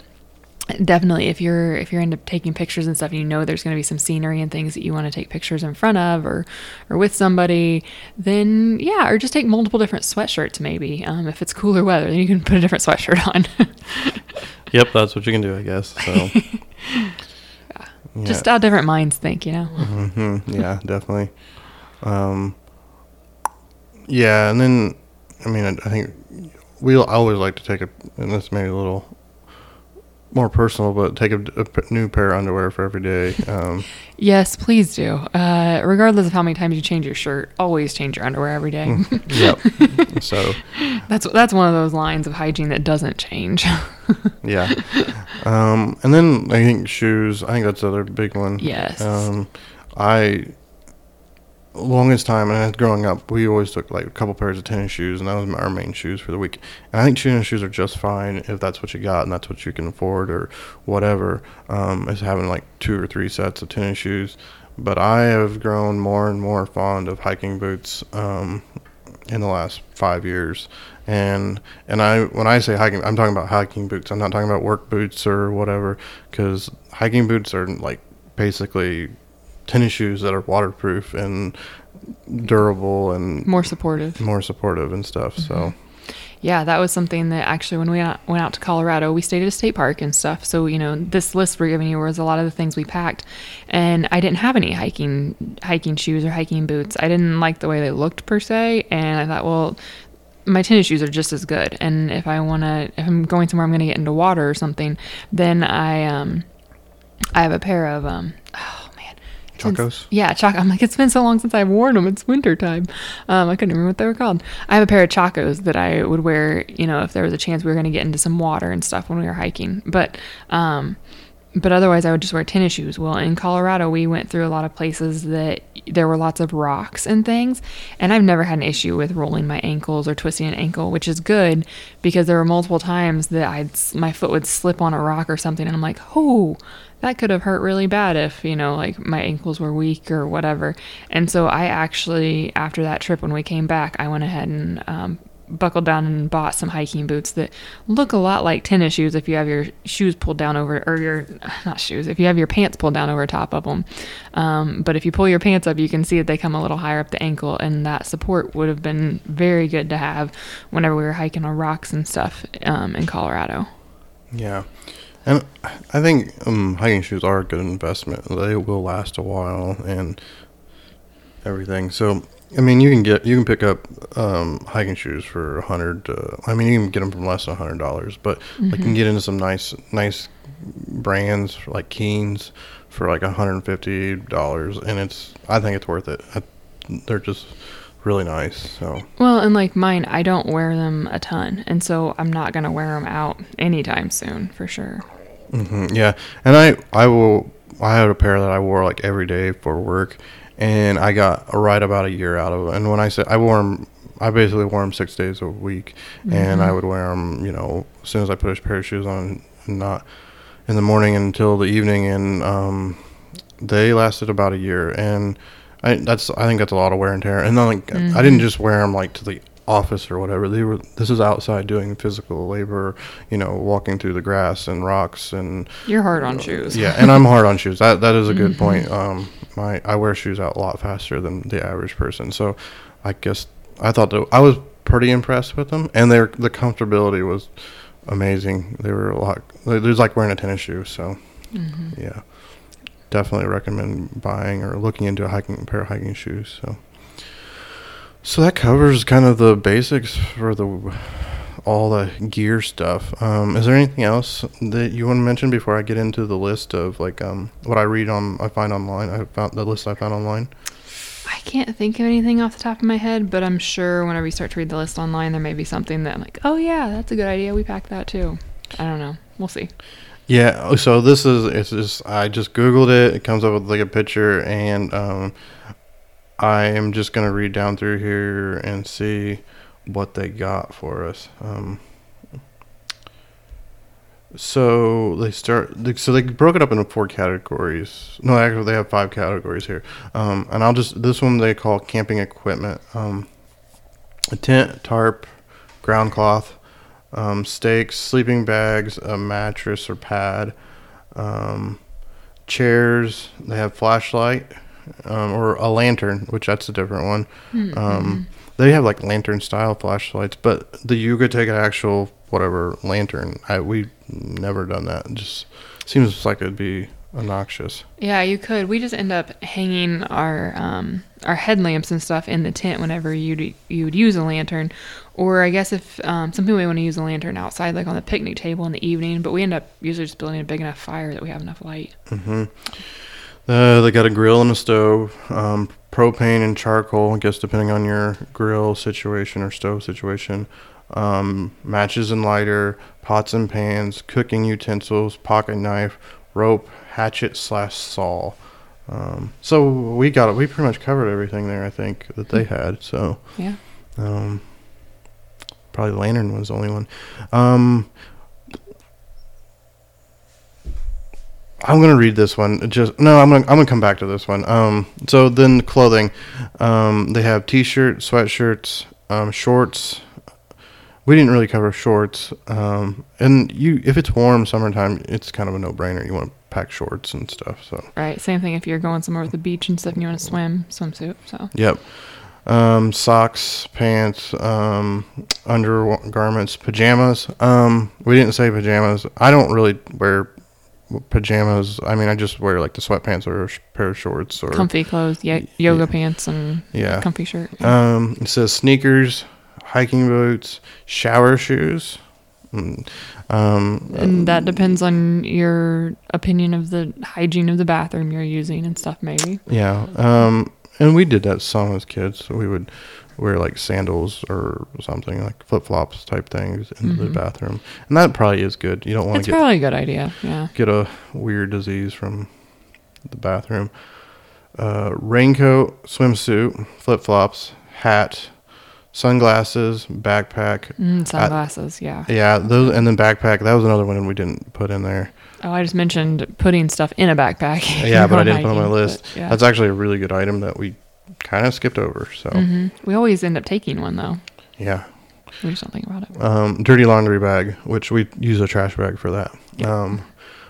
definitely if you're if you're into taking pictures and stuff you know there's going to be some scenery and things that you want to take pictures in front of or or with somebody then yeah or just take multiple different sweatshirts maybe um, if it's cooler weather then you can put a different sweatshirt on yep, that's what you can do, I guess. So. Yeah. just how different minds think you know hmm Yeah, definitely. Um, yeah, and then I mean, I, I think we I always like to take a, and this may be a little more personal, but take a new pair of underwear for every day. Um, Yes, please do. Uh, regardless of how many times you change your shirt, always change your underwear every day. yep. so that's that's one of those lines of hygiene that doesn't change. yeah. Um, and then I think shoes. I think that's the other big one. yes. Um, I longest time and growing up, we always took like a couple pairs of tennis shoes, and that was our main shoes for the week. And I think tennis shoes are just fine if that's what you got and that's what you can afford or whatever. Um, is having like two or three sets of tennis shoes. But I have grown more and more fond of hiking boots um, in the last five years. And and I when I say hiking, I'm talking about hiking boots. I'm not talking about work boots or whatever, because hiking boots are like basically tennis shoes that are waterproof and durable and More supportive. more supportive and stuff. So Yeah, that was something that actually when we went out to Colorado, we stayed at a state park and stuff. So you know, this list we're giving you was a lot of the things we packed, and I didn't have any hiking hiking shoes or hiking boots. I didn't like the way they looked per se, and I thought, well, my tennis shoes are just as good. And if I want to, if I'm going somewhere, I'm going to get into water or something, then I um, I have a pair of um, oh Chacos? yeah, Chaco. I'm like, it's been so long since I've worn them. It's winter time. Um, I couldn't remember what they were called. I have a pair of Chacos that I would wear, you know, if there was a chance we were going to get into some water and stuff when we were hiking. But, um, but otherwise, I would just wear tennis shoes. Well, in Colorado, we went through a lot of places that there were lots of rocks and things, and I've never had an issue with rolling my ankles or twisting an ankle, which is good because there were multiple times that I'd my foot would slip on a rock or something, and I'm like, oh, that could have hurt really bad if you know like my ankles were weak or whatever. And so I actually, after that trip, when we came back, I went ahead and um, buckled down and bought some hiking boots that look a lot like tennis shoes if you have your shoes pulled down over or your not shoes if you have your pants pulled down over top of them um, but if you pull your pants up you can see that they come a little higher up the ankle and that support would have been very good to have whenever we were hiking on rocks and stuff um, in colorado. Yeah, and I think um, hiking shoes are a good investment. They will last a while and everything. So, I mean, you can get you can pick up um, hiking shoes for a hundred. Uh, I mean, you can get them from less than a hundred dollars, but like you can get into some nice nice brands like Keens for like a hundred and fifty dollars, and it's I think it's worth it. I, they're just really nice. So. Well, and like mine, I don't wear them a ton, and so I'm not gonna wear them out anytime soon for sure. Mm-hmm, yeah, and I I will I had a pair that I wore like every day for work, and I got a right about a year out of it. And when I said I wore them, I basically wore them six days a week, and I would wear them, you know, as soon as I put a pair of shoes on, and not in the morning until the evening, and um, they lasted about a year. And I that's I think that's a lot of wear and tear. And then like I didn't mm-hmm. just wear them like to the office or whatever. They were this is outside doing physical labor, you know, walking through the grass and rocks and You're hard on shoes. yeah, and I'm hard on shoes. That that is a good mm-hmm. point. Um, my I wear shoes out a lot faster than the average person. So, I guess I thought that I was pretty impressed with them, and their the comfortability was amazing. They were a lot. It was like wearing a tennis shoe. So, mm-hmm. yeah, definitely recommend buying or looking into a hiking pair of hiking shoes. So, so that covers kind of the basics for the all the gear stuff. Um, is there anything else that you want to mention before I get into the list of like um, what I read on I find online? I found the list I found online. I can't think of anything off the top of my head, but I'm sure whenever you start to read the list online, there may be something that I'm like, oh yeah, that's a good idea. We packed that too. I don't know. We'll see. Yeah. So this is it's just I just googled it. It comes up with like a picture, and um, I am just gonna read down through here and see what they got for us. Um, so they start. So they broke it up into four categories. No, actually, they have five categories here. Um, and I'll just this one they call camping equipment. Um, a tent, tarp, ground cloth, um, stakes, sleeping bags, a mattress or pad, um, chairs. They have flashlight um, or a lantern, which that's a different one. Um, they have like lantern style flashlights, but the you could take an actual whatever lantern. I we never done that. It just seems like it'd be obnoxious. Yeah, you could. We just end up hanging our um, our headlamps and stuff in the tent whenever you you would use a lantern, or I guess if um, some people may want to use a lantern outside, like on the picnic table in the evening. But we end up usually just building a big enough fire that we have enough light. Mm-hmm. Uh, they got a grill and a stove, um, propane and charcoal. I guess depending on your grill situation or stove situation. Um, matches and lighter, pots and pans, cooking utensils, pocket knife, rope, hatchet slash saw. Um, so we got it. We pretty much covered everything there. I think that they had. So Yeah. um, probably lantern was the only one. Um, I'm gonna read this one. Just no, I'm gonna I'm gonna come back to this one. Um, so then clothing, um, they have t-shirts, sweatshirts, um, shorts. We didn't really cover shorts. Um, and you, if it's warm summertime, it's kind of a no-brainer. You want to pack shorts and stuff. So Right. Same thing if you're going somewhere with the beach and stuff and you want to swim, swimsuit. So Yep. Um, socks, pants, um, undergarments, pajamas. Um, we didn't say pajamas. I don't really wear pajamas. I mean, I just wear like the sweatpants or a pair of shorts or comfy clothes, yeah, yoga Yeah. pants and yeah. comfy shirt. Um, it says sneakers, hiking boots, shower shoes. Mm, Um, and that depends on your opinion of the hygiene of the bathroom you're using and stuff, maybe. Yeah. Um, and we did that some as kids. We would wear like sandals or something like flip flops type things in the Mhm. bathroom, and that probably is good. You don't want to get probably a good idea. Yeah. get a weird disease from the bathroom. Uh, raincoat, swimsuit, flip flops, hat, sunglasses, backpack. Mm, sunglasses, yeah. Yeah, those and then backpack. That was another one we didn't put in there. Oh, I just mentioned putting stuff in a backpack. Yeah, but I didn't put on my list. yeah. That's actually a really good item that we kind of skipped over. So hmm We always end up taking one though. yeah. We just don't think about it. um, dirty laundry bag, which we use a trash bag for that. Yeah. Um,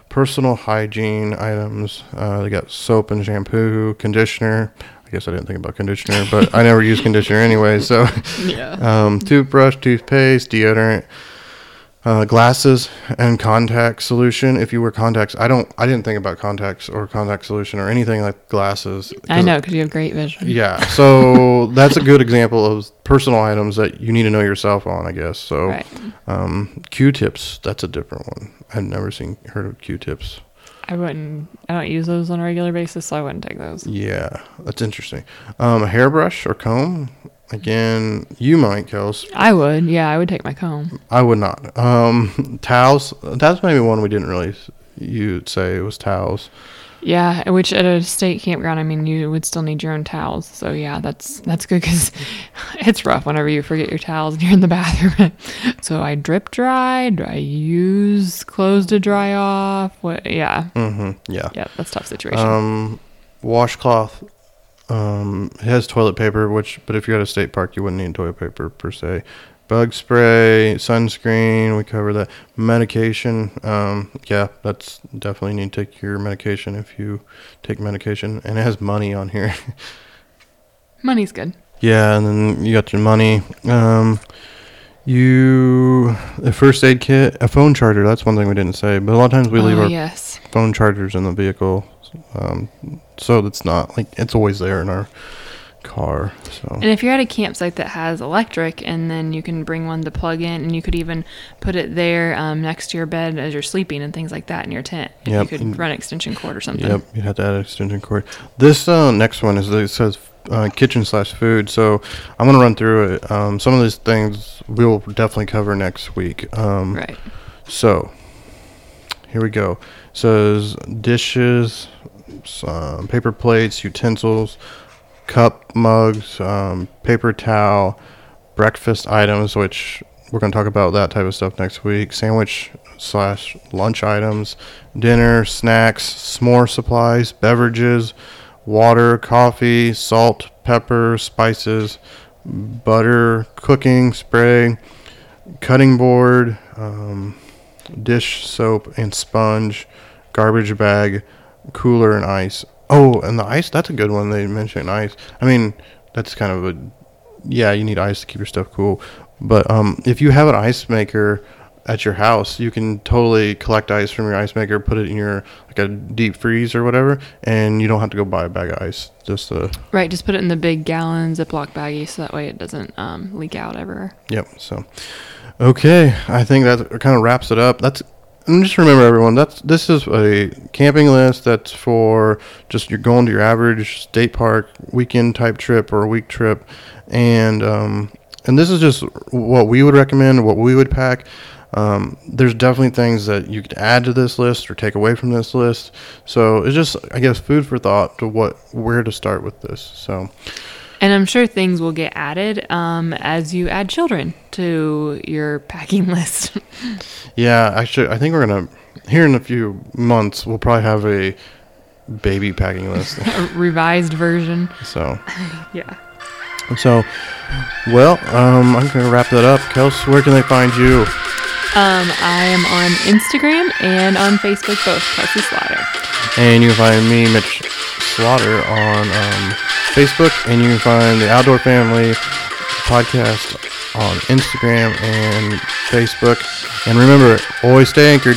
personal hygiene items. Uh, they got soap and shampoo, conditioner. I guess I didn't think about conditioner, but I never use conditioner anyway. So, Yeah. um, toothbrush, toothpaste, deodorant, uh, glasses, and contact solution. If you wear contacts, I don't. I didn't think about contacts or contact solution or anything like glasses. I know because you have great vision. Yeah, so that's a good example of personal items that you need to know yourself on, I guess. So, Right. um, Q-tips, that's a different one. I've never seen heard of Q-tips. I wouldn't. I don't use those on a regular basis, so I wouldn't take those. Yeah, that's interesting. Um, a hairbrush or comb. Again, you might, Kels. I would. Yeah, I would take my comb. I would not. Um, towels. That's maybe one we didn't really. You'd say it was towels. Yeah, which at a state campground, I mean, you would still need your own towels. So yeah, that's that's good because it's rough whenever you forget your towels and you're in the bathroom. so I drip dry. Do I use clothes to dry off? What? Yeah, Mm-hmm. Yeah. yeah, that's a tough situation. Um, washcloth. Um, it has toilet paper, which, but if you're at a state park, you wouldn't need toilet paper per se. Bug spray, sunscreen, we cover that. Medication, um, yeah, that's definitely need to take your medication if you take medication, and it has money on here. Money's good. yeah, and then you got your money. Um, you a first aid kit, a phone charger. That's one thing we didn't say, but a lot of times we leave oh, our yes. phone chargers in the vehicle, um, so it's not like it's always there in our car. So And if you're at a campsite that has electric, and then you can bring one to plug in, and you could even put it there um, next to your bed as you're sleeping and things like that in your tent. Yep. You could run an extension cord or something. yep, you have to add an extension cord. This uh, next one is it says uh, kitchen slash food. So I'm gonna run through it. Um, some of these things we will definitely cover next week. Um, Right. So here we go. says dishes, some paper plates, utensils, cup, mugs, um, paper towel, breakfast items, which we're going to talk about that type of stuff next week. Sandwich slash lunch items, dinner, snacks, s'more supplies, beverages, water, coffee, salt, pepper, spices, butter, cooking spray, cutting board, um, dish soap and sponge, garbage bag, cooler and ice. Oh, and the ice, that's a good one. They mentioned ice. I mean, that's kind of a, yeah, you need ice to keep your stuff cool. But um, if you have an ice maker, at your house. You can totally collect ice from your ice maker, put it in your like a deep freeze or whatever, and you don't have to go buy a bag of ice. Just uh, Right, just put it in the big gallon Ziploc baggie so that way it doesn't um, leak out everywhere. Yep. So, okay, I think that kind of wraps it up. That's and just remember, everyone. That's this is a camping list that's for just you're going to your average state park weekend type trip or a week trip, and um, and this is just what we would recommend, what we would pack. Um, there's definitely things that you could add to this list or take away from this list. So it's just, I guess, food for thought to what where to start with this. So. And I'm sure things will get added um, as you add children to your packing list. yeah, actually, I think we're gonna here in a few months we'll probably have a baby packing list. a revised version. So yeah. So, well, um, I'm gonna wrap that up. Kels, where can they find you? Um, I am on Instagram and on Facebook, both Kelsey Slaughter. And you can find me, Mitch Slaughter, on um, Facebook, and you can find the Outdoor Family podcast on Instagram and Facebook. And remember, always stay anchored.